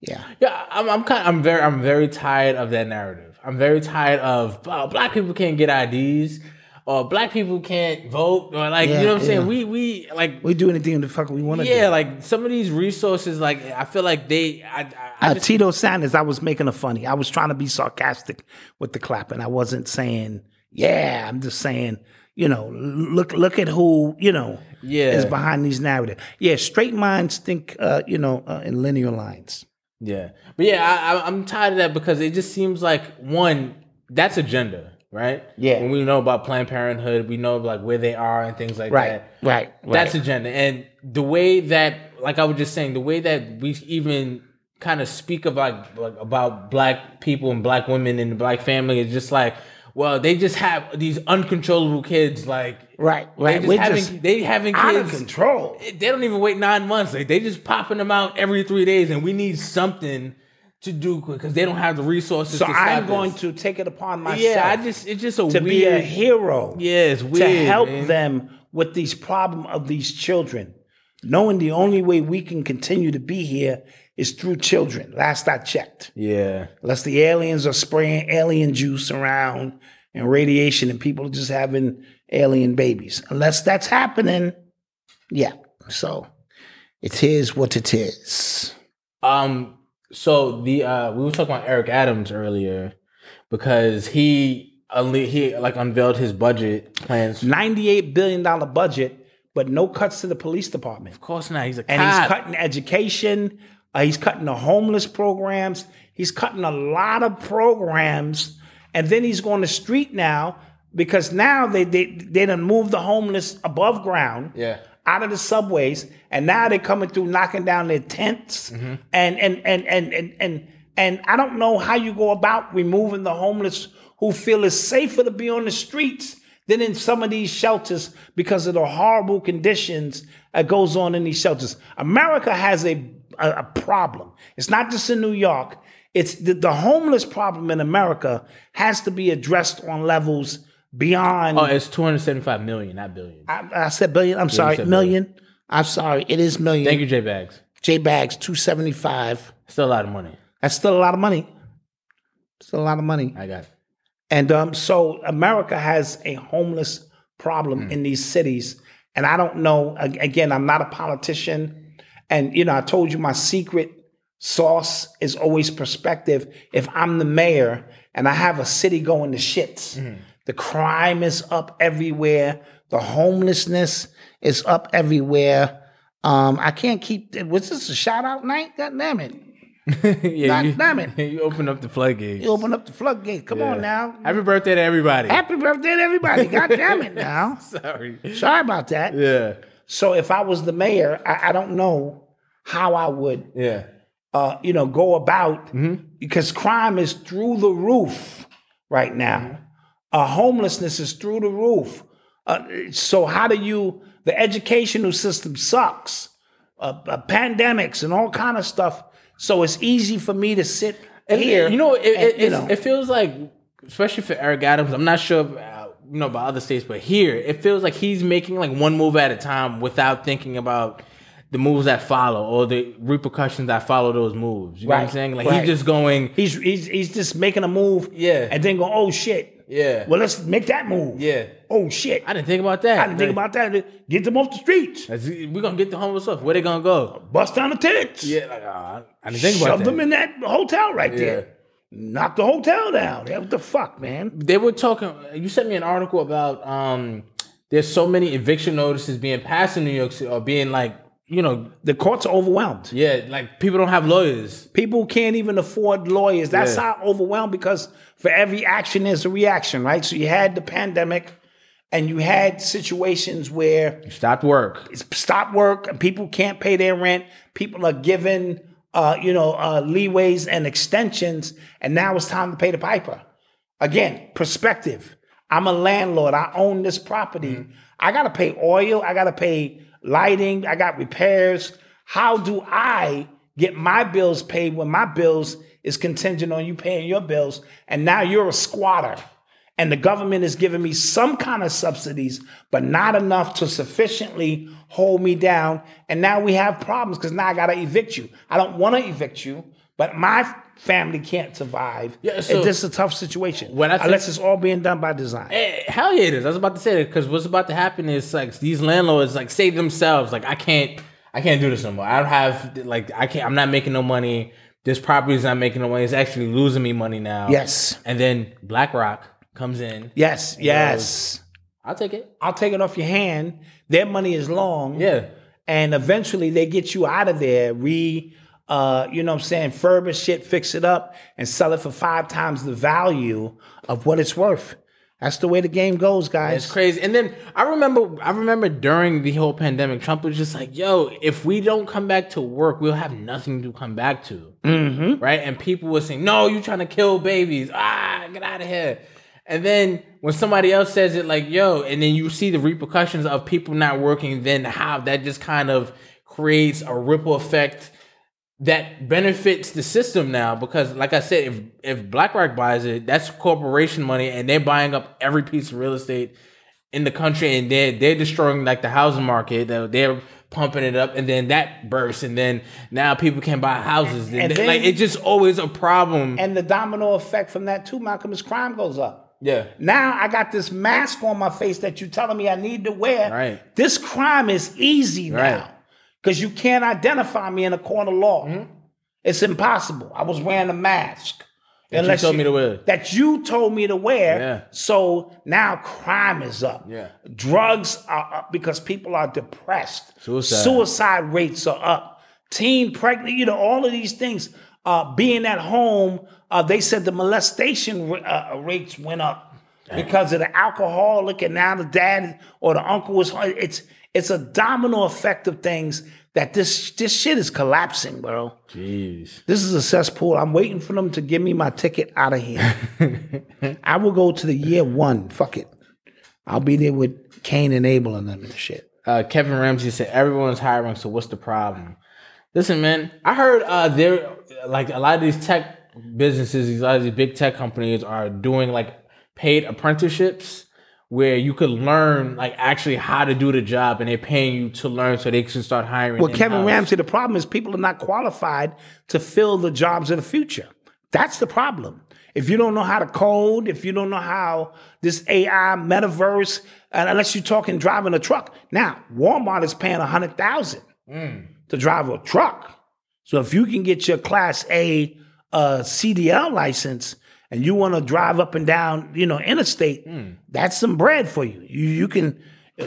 Yeah. Yeah, I'm, I'm kind. I'm very. I'm very tired of that narrative. I'm very tired of oh, black people can't get IDs, or black people can't vote, or like Yeah, you know what I'm saying. We we like We do anything the fuck we want to yeah, do. like some of these resources. Like I feel like they. I, I, I Uh, just, Tito Sanders, I was making a funny. I was trying to be sarcastic with the clapping. I wasn't saying, yeah, I'm just saying, you know, look look at who, you know, Yeah. is behind these narratives. Yeah, straight minds think, uh, you know, uh, in linear lines. Yeah, but yeah, I, I, I'm tired of that because it just seems like one that's agenda, right? Yeah. When we know about Planned Parenthood, we know like where they are and things like Right, that. right, right. That's agenda, and the way that, like I was just saying, the way that we even kind of speak of like, like about black people and black women and the black family is just like, well, they just have these uncontrollable kids, like Right, They right. We're having just they having out kids of control. they don't even wait nine months. Like they just popping them out every three days, and we need something to do because they don't have the resources. So I'm going to take it upon myself. Yeah, I just it's just a to weird be a hero. Yeah, it's to help man. them with these problem of these children, knowing the only way we can continue to be here is through children. Last I checked, Yeah, unless the aliens are spraying alien juice around and radiation, and people are just having alien babies. Unless that's happening, yeah. So it is what it is. Um. So the uh, we were talking about Eric Adams earlier because he unle- he like unveiled his budget plans. Ninety-eight billion dollar budget, but no cuts to the police department. Of course not. He's a and he's cutting education. Uh, he's cutting the homeless programs. He's cutting a lot of programs, and then he's going to street now because now they they they done moved the homeless above ground, Yeah. out of the subways, and now they're coming through knocking down their tents, Mm-hmm. and, and and and and and and I don't know how you go about removing the homeless who feel it's safer to be on the streets than in some of these shelters because of the horrible conditions that goes on in these shelters. America has a, a, a problem. It's not just in New York. it's the, the homeless problem in America has to be addressed on levels beyond. Oh, it's 275 million, not billion. I, I said billion. I'm you sorry, said million. I'm sorry. It is million. Thank you, J Bags. J Bags, two seventy five. Still a lot of money. That's still a lot of money. Still a lot of money. I got it. And um, so America has a homeless problem in these cities. And I don't know, again, I'm not a politician. And, you know, I told you my secret sauce is always perspective. If I'm the mayor and I have a city going to shits, the crime is up everywhere, the homelessness is up everywhere. Um, I can't keep, was this a shout out night? God damn it. <laughs> yeah, God you, damn it. <laughs> you open up the floodgates. You open up the floodgate. Come on now. Happy birthday to everybody. Happy birthday to everybody. God damn it now. <laughs> Sorry. Sorry about that. Yeah. So if I was the mayor, I, I don't know how I would, Yeah. uh, you know, go about Mm-hmm. because crime is through the roof right now. Mm-hmm. Uh, homelessness is through the roof. Uh, so how do you? The educational system sucks. Uh, uh, pandemics and all kind of stuff. So it's easy for me to sit And here. you know, it, and, it, you know. it feels like, especially for Eric Adams, I'm not sure, you know, by other states, but here it feels like he's making like one move at a time without thinking about the moves that follow or the repercussions that follow those moves. You know what I'm Right, saying? Like right. he's just going, He's he's he's just making a move, Yeah. and then go, oh shit, yeah, Well, let's make that move. yeah. Oh shit, I didn't think about that. I didn't think about that. Get them off the streets, We're gonna get the homeless stuff. Where they gonna go? bust down the tents, Yeah, like, uh, I didn't think about that. shove them in that hotel right Yeah. there. Knock the hotel down. Yeah, what the fuck, man? they were talking. You sent me an article about um. There's so many eviction notices being passed in New York City, or being like, you know, The courts are overwhelmed. yeah, like people don't have lawyers. People can't even afford lawyers. That's Yeah. how overwhelmed because for every action there's a reaction, right? So you had the pandemic, and you had situations where You stopped work. it's stop work and people can't pay their rent. People are given, uh, you know, uh, leeways and extensions, and now it's time to pay the piper. Again, perspective. I'm a landlord. I own this property. I got to pay oil. I got to pay lighting. I got repairs. How do I get my bills paid when my bills is contingent on you paying your bills? And now you're a squatter and the government is giving me some kind of subsidies, but not enough to sufficiently hold me down. And now we have problems because now I got to evict you. I don't want to evict you, but my family can't survive. Yeah, so- this is a tough situation. When I think- unless it's all being done by design. Eh, hell yeah, it is. I was about to say that because what's about to happen is like these landlords like say to themselves like I can't, I can't do this no more. I don't have like I can't. I'm not making no money. This property is not making no money. It's actually losing me money now. Yes. And then BlackRock comes in. Yes, yes. I'll take it. I'll take it off your hand. Their money is long. Yeah. and eventually they get you out of there, re, uh, you know what I'm saying, furbish it, fix it up, and sell it for five times the value of what it's worth. That's the way the game goes, guys. It's crazy. And then I remember, I remember during the whole pandemic, Trump was just like, "Yo, if we don't come back to work, we'll have nothing to come back to." Mm-hmm. Right? And people were saying, "No, you're trying to kill babies? Ah, get out of here!" And then when somebody else says it, like, "Yo," and then you see the repercussions of people not working, then how that just kind of creates a ripple effect that benefits the system now because like I said, if if BlackRock buys it, that's corporation money and they're buying up every piece of real estate in the country and they're they're destroying like the housing market. They're, they're pumping it up and then that bursts and then now people can buy houses. And, And then, like it's just always a problem. And the domino effect from that too, Malcolm, is crime goes up. Yeah. Now I got this mask on my face that you're telling me I need to wear. Right. This crime is easy Right. now because you can't identify me in a court of law. Mm-hmm. It's impossible. I was wearing a mask. That you told me to wear. That you told me to wear. Yeah. So now crime is up. Yeah. Drugs are up because people are depressed. Suicide. Suicide rates are up. Teen pregnant, you know, all of these things. Uh, being at home, uh, they said the molestation uh, rates went up because of the alcoholic, and now the dad or the uncle was. It's it's a domino effect of things that this this shit is collapsing, bro. Jeez. This is a cesspool. I'm waiting for them to give me my ticket out of here. <laughs> I will go to the year one. Fuck it. I'll be there with Cain and Abel and them and shit. Uh, Kevin Ramsey said everyone's hiring, so what's the problem? Listen, man, I heard uh, there like a lot of these tech businesses, these a lot of these big tech companies are doing like paid apprenticeships where you could learn like actually how to do the job and they're paying you to learn so they can start hiring. Well, Kevin in-house. Ramsey, the problem is people are not qualified to fill the jobs of the future. That's the problem. If you don't know how to code, if you don't know how this AI metaverse, and unless you're talking driving a truck. Now, Walmart is paying a hundred thousand mm. to drive a truck. So if you can get your Class A uh, CDL license and you want to drive up and down, you know, interstate, that's some bread for you. You you can,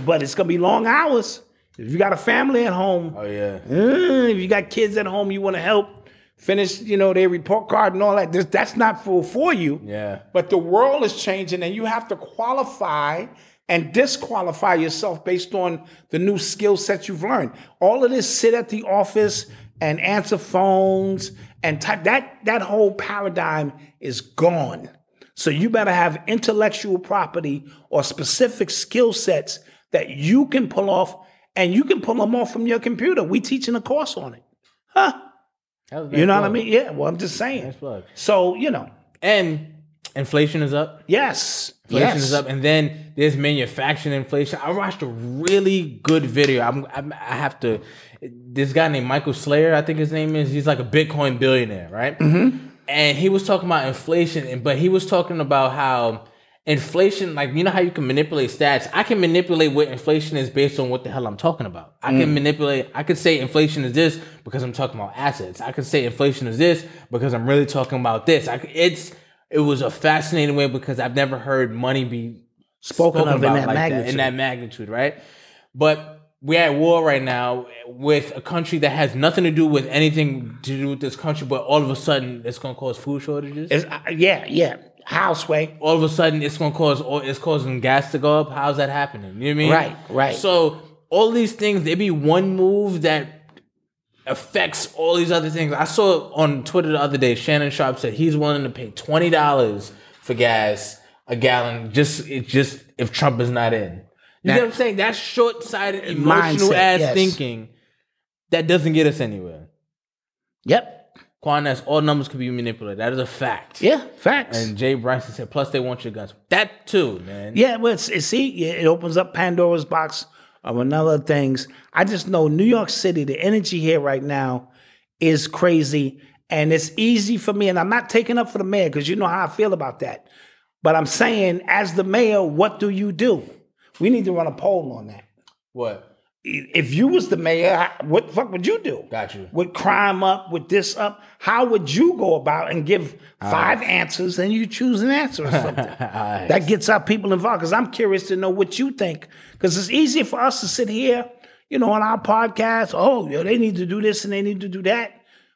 but it's gonna be long hours. If you got a family at home, Oh yeah. uh, if you got kids at home, you want to help finish, you know, their report card and all that. This, that's not for for you. Yeah. But the world is changing, and you have to qualify and disqualify yourself based on the new skill sets you've learned. All of this sit at the office and answer phones and type that that whole paradigm is gone. So you better have intellectual property or specific skill sets that you can pull off, and you can pull them off from your computer. We teaching a course on it, huh? You know what I mean? Yeah. Well, I'm just saying. Plug. So you know, And inflation is up. yes, Inflation yes. is up, and then there's manufacturing inflation. I watched a really good video. I'm, I'm I have to. This guy named Michael Saylor, I think his name is. He's like a Bitcoin billionaire, right? Mm-hmm. And he was talking about inflation, and but he was talking about how inflation, like you know how you can manipulate stats. I can manipulate what inflation is based on what the hell I'm talking about. I can manipulate. I could say inflation is this because I'm talking about assets. I could say inflation is this because I'm really talking about this. I, it's it was a fascinating way because I've never heard money be Spoken of in about that like magnitude. in that magnitude, right? But we're at war right now with a country that has nothing to do with anything to do with this country, but all of a sudden it's going to cause food shortages. Uh, yeah, yeah. Houseway. all of a sudden it's going to cause it's causing gas to go up. How's that happening? You know what I mean? Right, right. So all these things, there be one move that affects all these other things. I saw on Twitter the other day, Shannon Sharpe said he's willing to pay twenty dollars for gas a gallon just it just if Trump is not in. You That- know what I'm saying? That's short sighted, emotional Mindset, ass yes. thinking that doesn't get us anywhere. Yep. Quan, that's all numbers can be manipulated. That is a fact. Yeah. Facts. And Jay Bryson said, plus they want your guns. That too, man. yeah. Well, it's, it's, see, it opens up Pandora's box of another things. I just know New York City, the energy here right now is crazy, and it's easy for me. And I'm not taking up for the mayor because you know how I feel about that. But I'm saying, as the mayor, what do you do? We need to run a poll on that. What? If you was the mayor, what the fuck would you do? Got you. With crime up, with this up, how would you go about and give five answers and you choose an answer or <laughs> something? That gets our people involved because I'm curious to know what you think. Because it's easier for us to sit here, you know, on our podcast. Oh, yo, they need to do this and they need to do that.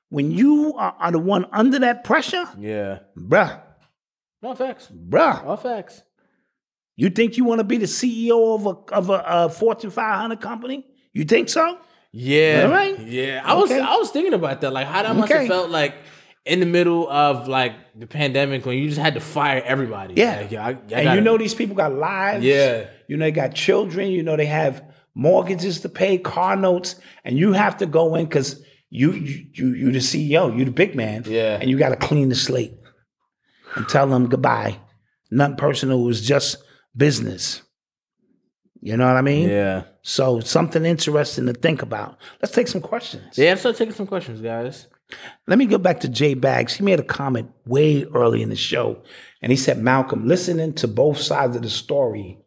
When you are, are the one under that pressure, Yeah. bruh, No facts. bruh, All facts. You think you want to be the CEO of a of a, uh Fortune 500 company? You think so? Yeah. All right. Yeah. I was I was thinking about that. Like how that must Okay. have felt like in the middle of like the pandemic when you just had to fire everybody. Yeah. Like, I, I and gotta- you know these people got lives. Yeah. You know they got children. You know they have mortgages to pay, car notes, and you have to go in because you you you you the CEO, you the big man. Yeah. And you got to clean the slate and tell them goodbye. Nothing personal. It was just business. You know what I mean? Yeah. So something interesting to think about. Let's take some questions. Yeah, still taking some questions, guys. Let me go back to Jay Bags. He made a comment way early in the show, and he said, "Malcolm, listening to both sides of the story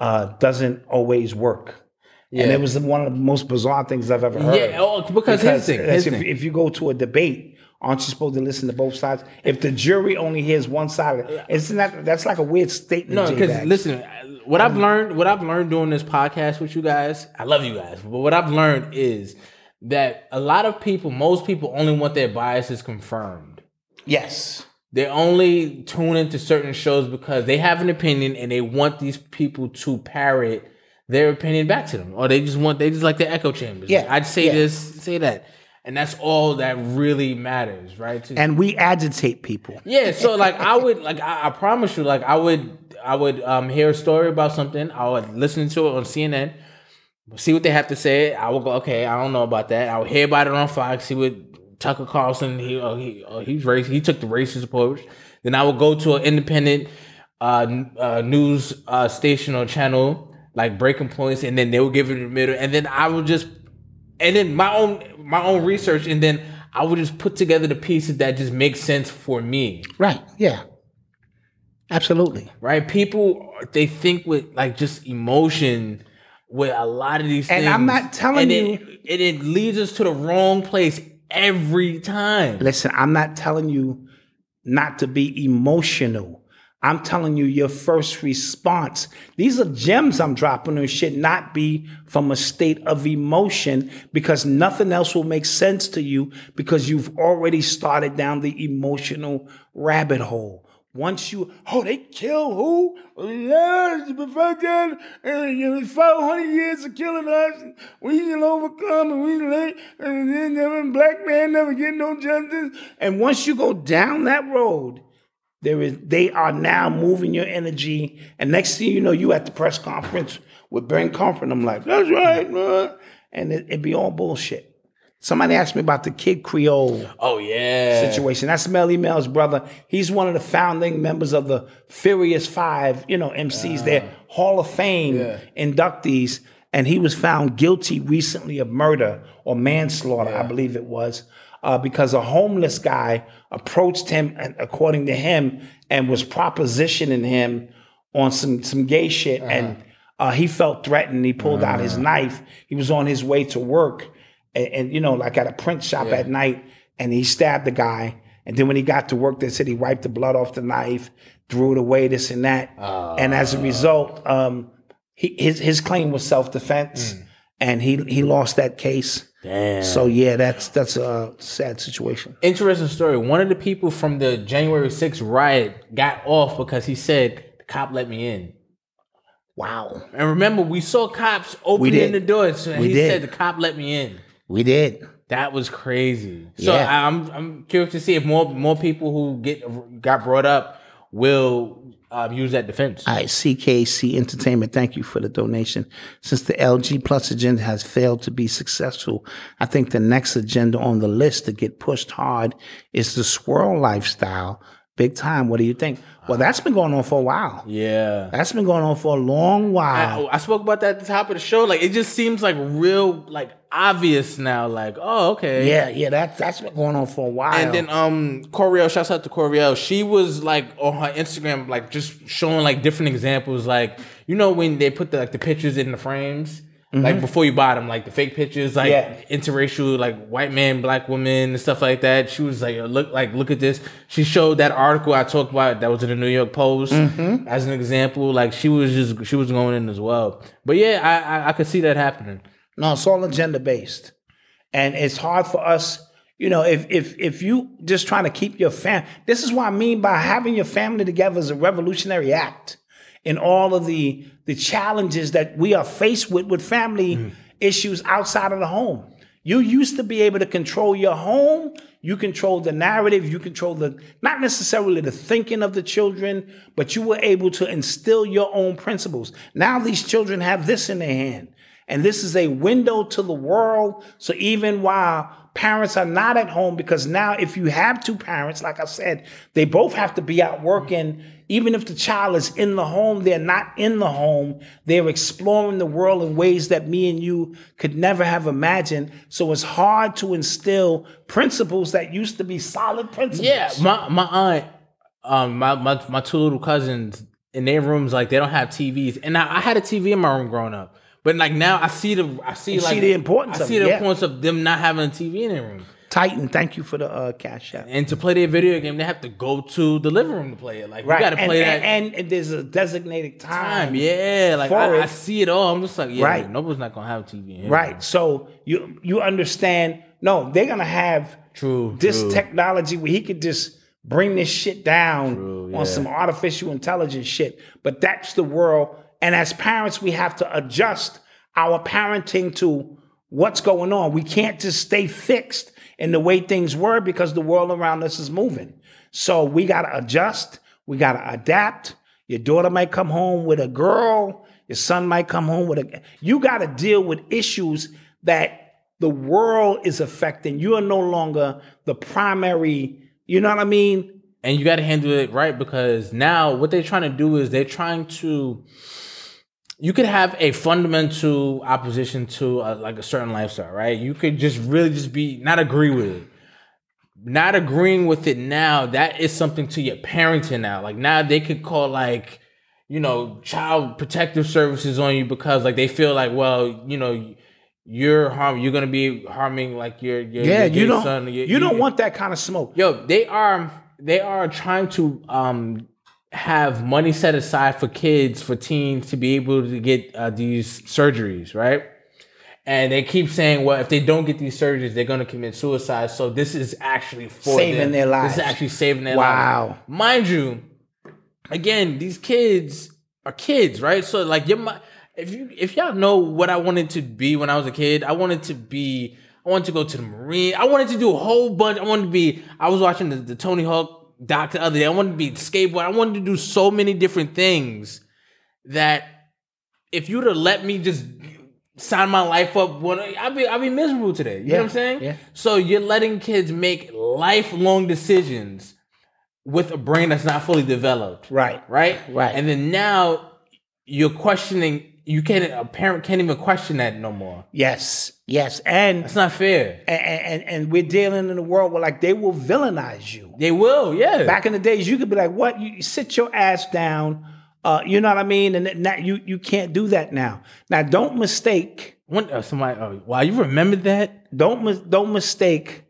uh, doesn't always work." Yeah. And it was one of the most bizarre things I've ever heard. Yeah, oh, because his thing, his if, thing. if you go to a debate, aren't you supposed to listen to both sides? If the jury only hears one side, isn't that that's like a weird statement? No, because listen, uh, what I've um, learned, what I've learned doing this podcast with you guys, I love you guys, but what I've learned is that a lot of people, most people, only want their biases confirmed. yes, They only tune into certain shows because they have an opinion and they want these people to parrot their opinion back to them, or they just want they just like the echo chambers. Yeah, Like, I'd say yeah. this, say that, and that's all that really matters, right? To- and we agitate people. yeah, so like I would like I, I promise you, like I would I would um hear a story about something, I would listen to it on CNN, see what they have to say. I would go, okay, I don't know about that. I would hear about it on Fox, see what Tucker Carlson. He uh, he uh, he's race. He took the racist approach. Then I would go to an independent uh, uh, news uh, station or channel like Breaking Points, and then they would give it in the middle, and then I would just and then my own my own research, and then I would just put together the pieces that just make sense for me. Right. Yeah. Absolutely. Right? People they think with like just emotion with a lot of these And things. And I'm not telling and you- it, it, it leads us to the wrong place every time. Listen, I'm not telling you not to be emotional. I'm telling you your first response. These are gems I'm dropping and should not be from a state of emotion because nothing else will make sense to you because you've already started down the emotional rabbit hole. Once you, oh, they kill who? It's been fucking, and you know, 500 years of killing us. We can overcome and we late, and then never, black man never get no justice. And once you go down that road, there is they are now moving your energy. And next thing you know, you at the press conference with Ben Comfort. I'm like, that's right, man. And it, it'd be all bullshit. Somebody asked me about the Kidd Creole Oh yeah. situation. That's Melle Mel's brother. He's one of the founding members of the Furious Five, you know, MCs. They're ah. Hall of Fame inductees. And he was found guilty recently of murder or manslaughter, I believe it was, uh, because a homeless guy approached him, and according to him, and was propositioning him on some some gay shit. And uh, he felt threatened. He pulled out his knife. He was on his way to work, and, and you know, like at a print shop at night, and he stabbed the guy. And then when he got to work, they said he wiped the blood off the knife, threw it away, this and that. and as a result, um, he, his his claim was self defense, and he he lost that case. Damn. So yeah, that's that's a sad situation. Interesting story. One of the people from the January 6th riot got off because he said the cop let me in. Wow, And remember, we saw cops opening did. the doors. So We he did. said the cop let me in. we did. That was crazy. So Yeah. I- I'm I'm curious to see if more more people who get got brought up will um, use that defense. All right, CKC Entertainment, thank you for the donation. Since the LG Plus agenda has failed to be successful, I think the next agenda on the list to get pushed hard is the swirl lifestyle. Big time. What do you think? Well, that's been going on for a while. yeah. That's been going on for a long while. I, I spoke about that at the top of the show. Like it just seems like real, like obvious now. Like oh okay, yeah, yeah, that's that's been going on for a while. And then um Coriel, shouts out to Coriel. She was like on her Instagram, like just showing like different examples. Like you know when they put the like the pictures in the frames, like mm-hmm. before you bought them, like the fake pictures, like Yeah. interracial, like white man, black woman, and stuff like that. She was like, look, like look at this. She showed that article I talked about that was in the New York Post mm-hmm. as an example. Like she was just she was going in as well. But yeah, I I, I could see that happening. No, it's all agenda based, and it's hard for us. You know, if if if you just trying to keep your fam, this is what I mean by having your family together is a revolutionary act. In all of the the challenges that we are faced with with family mm. issues outside of the home, you used to be able to control your home. You control the narrative. You control the not necessarily the thinking of the children, but you were able to instill your own principles. Now these children have this in their hand. And this is a window to the world. So even while parents are not at home, because now if you have two parents, like I said, they both have to be out working. Even if the child is in the home, they're not in the home. They're exploring the world in ways that me and you could never have imagined. So it's hard to instill principles that used to be solid principles. Yeah, my my aunt, um, my my my two little cousins in their rooms, like they don't have TVs, and I, I had a TV in my room growing up, but like now I see the I see You like see the importance I see it, the yeah. importance of them not having a TV in their room, Titan, thank you for the uh, cash app. and to play their video game, they have to go to the living room to play it. Like Right. you got to and, play that and, and there's a designated time. time. Yeah, like I. I see it all. I'm just like, yeah, Right. nobody's not gonna have a TV. Here. Right. So you you understand? No, they're gonna have True. this true. technology where he could just bring this shit down True, yeah. on some artificial intelligence shit. But that's the world. And as parents, we have to adjust our parenting to what's going on. We can't just stay fixed in the way things were because the world around us is moving. So we gotta adjust. We gotta adapt. Your daughter might come home with a girl. Your son might come home with a. You gotta deal with issues that the world is affecting. You are no longer the primary. You know what I mean? and you got to handle it right because now what they're trying to do is they're trying to you could have a fundamental opposition to a, like a certain lifestyle right you could just really just be not agree with it not agreeing with it now that is something to your parenting now like now they could call like you know child protective services on you because like they feel like well you know you're harm you're gonna be harming like your, your Yeah, your you don't. son, your- you don't want that kind of smoke. Yo, they are they are trying to um have money set aside for kids for teens to be able to get uh, these surgeries, right? And they keep saying, well, if they don't get these surgeries, they're going to commit suicide. So this is actually for Saving them. their lives. This is actually saving their Wow. lives. Wow. Mind you, again, these kids are kids, right? So like your if you if y'all know what I wanted to be when I was a kid, I wanted to be I wanted to go to the Marine. I wanted to do a whole bunch. I wanted to be I was watching the, the Tony Hawk doc the other day. I wanted to be skateboard. I wanted to do so many different things that if you'd have let me just sign my life up, I'd be I'd be miserable today. You know what I'm saying? yeah. So you're letting kids make lifelong decisions with a brain that's not fully developed. Right. Right? Right. And then now you're questioning you can't a parent can't even question that no more. Yes, yes, and That's not fair. and, and and we're dealing in a world where like they will villainize you. They will, yeah. Back in the days, you could be like, "What? You sit your ass down." Uh, you know what I mean? And that- now you you can't do that now. Now, don't mistake. When, uh, somebody, oh, wow, you remember that? Don't mis- don't mistake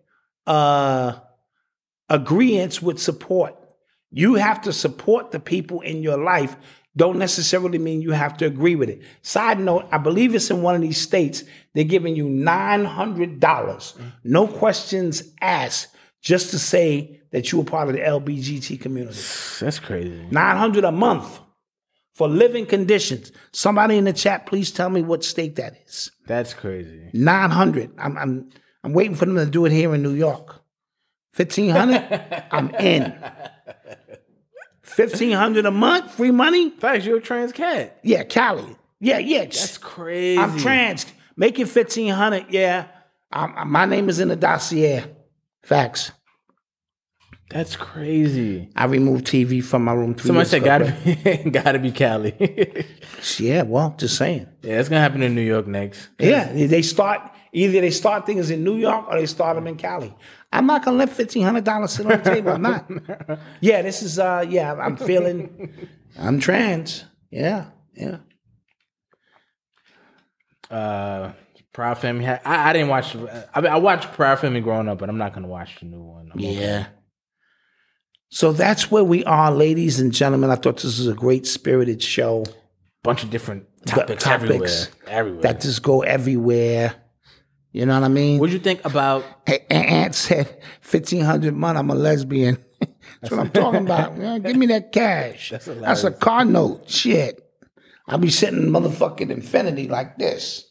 uh, agreements with support. You have to support the people in your life. Don't necessarily mean you have to agree with it. Side note: I believe it's in one of these states. They're giving you nine hundred dollars, no questions asked, just to say that you were part of the LBGT community. That's crazy. 900 a month for living conditions. Somebody in the chat, please tell me what state that is. That's crazy. 900. I'm I'm I'm waiting for them to do it here in New York. 1500, I'm in. <laughs> 1500 a month, free money? Facts, you're a trans cat. Yeah, Cali. Yeah, yeah. That's crazy. I'm trans. Making 1500. Yeah. I'm- my name is in the dossier. Facts. That's crazy. I removed TV from my room three Somebody said gotta be <laughs> gotta be Cali. <laughs> Yeah, well, just saying. Yeah, it's gonna happen in New York next. Yeah, they start either they start things in New York or they start them in Cali. I'm not gonna let fifteen hundred dollars sit on the table. I'm not. <laughs> Yeah, this is uh yeah. I'm feeling. I'm trans. Yeah, yeah. Uh, Proud Family. I, I didn't watch. I mean, I watched Proud Family growing up, but I'm not gonna watch the new one. I'm okay. Yeah. So that's where we are, ladies and gentlemen. I thought this was a great spirited show. bunch of different The topics, everywhere. Everywhere. that just go everywhere. You know what I mean? What'd you think about? Hey, Aunt said fifteen hundred month. I'm a lesbian. <laughs> That's what I'm talking about. <laughs> Yeah, give me that cash. That's That's, a car note. Shit. I'll be sitting in motherfucking Infiniti like this.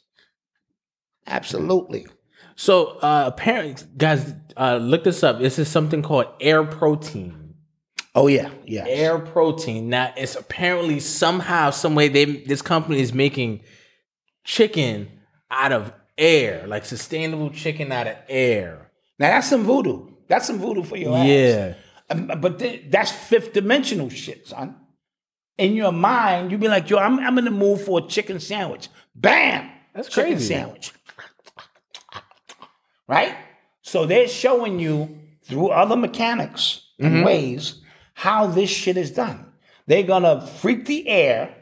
Absolutely. So uh, apparently, guys, uh, look this up. This is something called air protein. Oh yeah, yeah. Air protein. Now, it's apparently somehow, some way, they this company is making chicken out of air, like sustainable chicken out of air. Now that's some voodoo. That's some voodoo for your ass. Yeah. Um, but th- that's fifth dimensional shit, son. In your mind, you be like, yo, I'm, I'm in the mood for a chicken sandwich. Bam! That's chicken crazy. sandwich. Right? So they're showing you through other mechanics and Mm-hmm. ways how this shit is done. They're gonna freak the air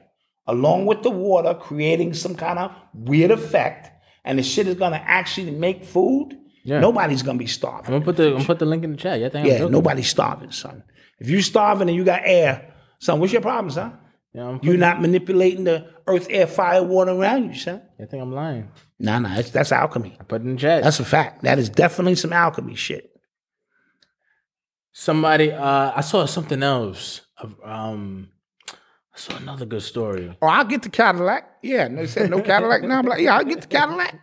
along with the water, creating some kind of weird effect, and the shit is gonna actually make food. Yeah. Nobody's gonna be I'm starving. gonna put the I'm gonna put the link in the chat. Yeah, I'm Yeah, nobody's starving, son. If you're starving and you got air, son, what's your problem, son? Yeah, You're not manipulating the earth, air, fire, water around you, son. I think I'm lying. Nah, nah, that's, that's alchemy. I put it in the chat. That's a fact. That is definitely some alchemy shit. Somebody, uh, I saw something else. Um, Saw another good story. Oh, I'll get the Cadillac. Yeah, no, they said no Cadillac. Now I'm like, yeah, I'll get the Cadillac.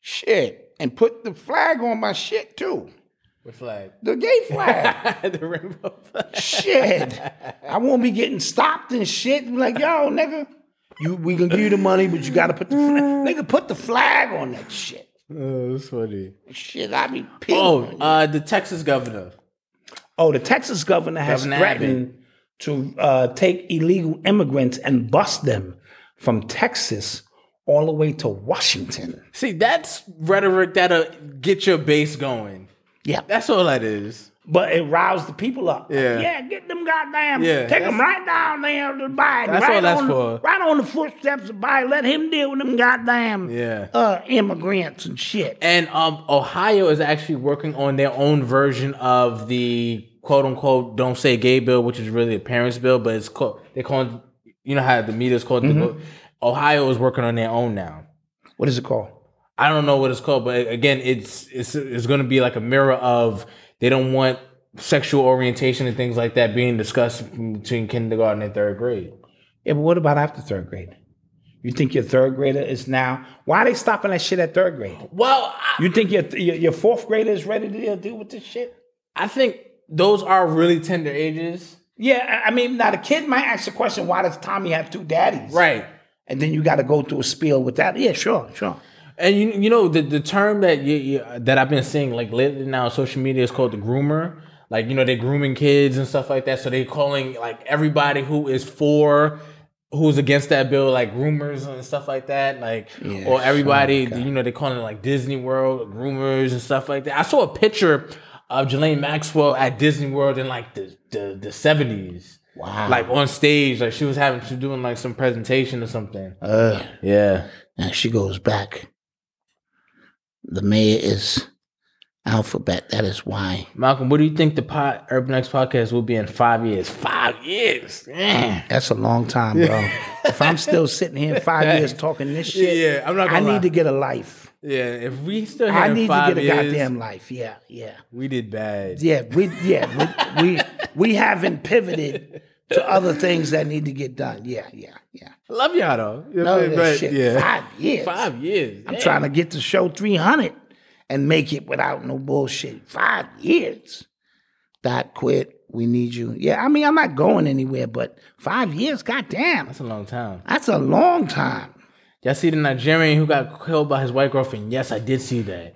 Shit. And put the flag on my shit too. What flag? The gay flag. <laughs> the rainbow flag. shit. I won't be getting stopped and shit. Be Like, yo, nigga, you we gonna give you the money, but you gotta put the flag. Nigga, put the flag on that shit. Oh, that's funny. Shit, I be pissed. Oh, uh, the Texas governor. Oh, the Texas governor has Governor threatened to uh, take illegal immigrants and bust them from Texas all the way to Washington. See, that's rhetoric that'll get your base going. Yeah. That's all that is. But it roused the people up. Yeah. Yeah, get them goddamn, Yeah, take them right down there to Biden. That's right all that's on, for. Right on the footsteps of Biden. Let him deal with them goddamn Yeah. uh, immigrants and shit. And um, Ohio is actually working on their own version of the quote unquote "Don't Say Gay" bill, which is really a parents' bill, but it's called they call it. You know how the media's called. Mm-hmm. The, Ohio is working on their own now. What is it called? I don't know what it's called, but again, it's it's it's going to be like a mirror of they don't want sexual orientation and things like that being discussed between kindergarten and third grade. Yeah, but what about after third grade? You think your third grader is now? Why are they stopping that shit at third grade? Well, I, You think your your, your fourth grader is ready to deal with this shit? I think those are really tender ages. Yeah, I mean, now the kid might ask the question, why does Tommy have two daddies? Right. And then you got to go through a spiel with that. Yeah, sure, sure. And you you know the the term that you, you that I've been seeing like lately now on social media is called the groomer. Like you know they're grooming kids and stuff like that. So they're calling like everybody who is for who's against that bill like groomers and stuff like that. Like or everybody you know they're calling it like Disney World groomers and stuff like that. I saw a picture of Ghislaine Maxwell at Disney World in like the the the seventies. Wow. Like on stage, like she was having she was doing like some presentation or something. Uh, Yeah. and she goes back. The mayor is alphabet. That is why. Malcolm, what do you think the pod, Urban X podcast will be in five years? Five years. Man. That's a long time, bro. <laughs> if I'm still sitting here in five years talking this shit, Yeah, I'm not I gonna need lie. to get a life. Yeah, if we still I need to get a years, goddamn life. Yeah, yeah, we did bad. yeah. We yeah we we, we haven't pivoted to other things that need to get done. Yeah, yeah, yeah. I love y'all though. You know, that but, shit. yeah. Five years. Five years. I'm Damn. trying to get the show 300 and make it without no bullshit. Five years. Dot quit. We need you. Yeah, I mean, I'm not going anywhere, but five years, goddamn. That's a long time. That's a long time. Y'all see the Nigerian who got killed by his white girlfriend? Yes, I did see that.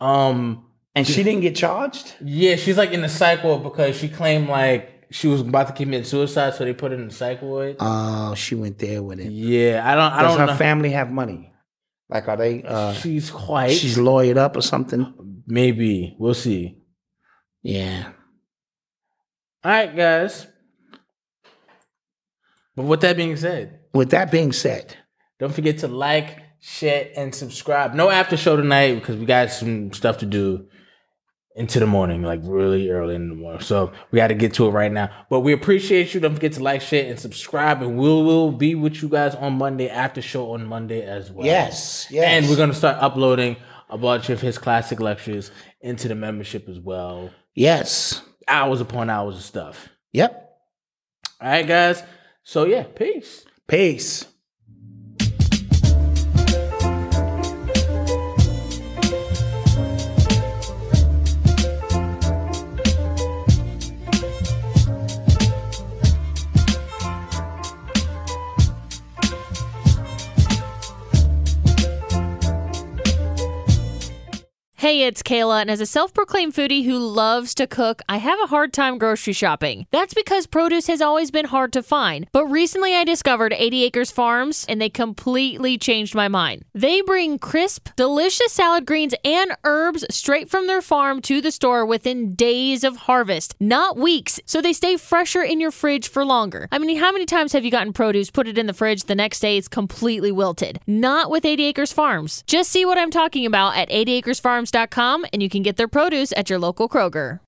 Um, And she didn't get charged? yeah, she's like in the psych ward because she claimed like she was about to commit suicide, so they put her in the psych ward. Oh, she went there with it. yeah, I don't. I Does don't her know. family have money? Like, are they, uh, she's white. she's lawyered up or something? maybe we'll see. Yeah. All right, guys. But with that being said, With that being said, don't forget to like, share, and subscribe. No after show tonight because we got some stuff to do into the morning, like really early in the morning. So we got to get to it right now. But we appreciate you. Don't forget to like, share, and subscribe. And we will be with you guys on Monday after show on Monday as well. yes, yes. And we're gonna start uploading a bunch of his classic lectures into the membership as well. Yes. Hours upon hours of stuff. Yep. All right, guys. So yeah, peace. Peace. Hey, it's Kayla, and as a self proclaimed foodie who loves to cook, I have a hard time grocery shopping. That's because produce has always been hard to find. But recently I discovered 80 Acres Farms, and they completely changed my mind. They bring crisp, delicious salad greens and herbs straight from their farm to the store within days of harvest, not weeks, so they stay fresher in your fridge for longer. I mean, how many times have you gotten produce, put it in the fridge, the next day it's completely wilted? Not with 80 Acres Farms. Just see what I'm talking about at 80acresfarms.com and you can get their produce at your local Kroger.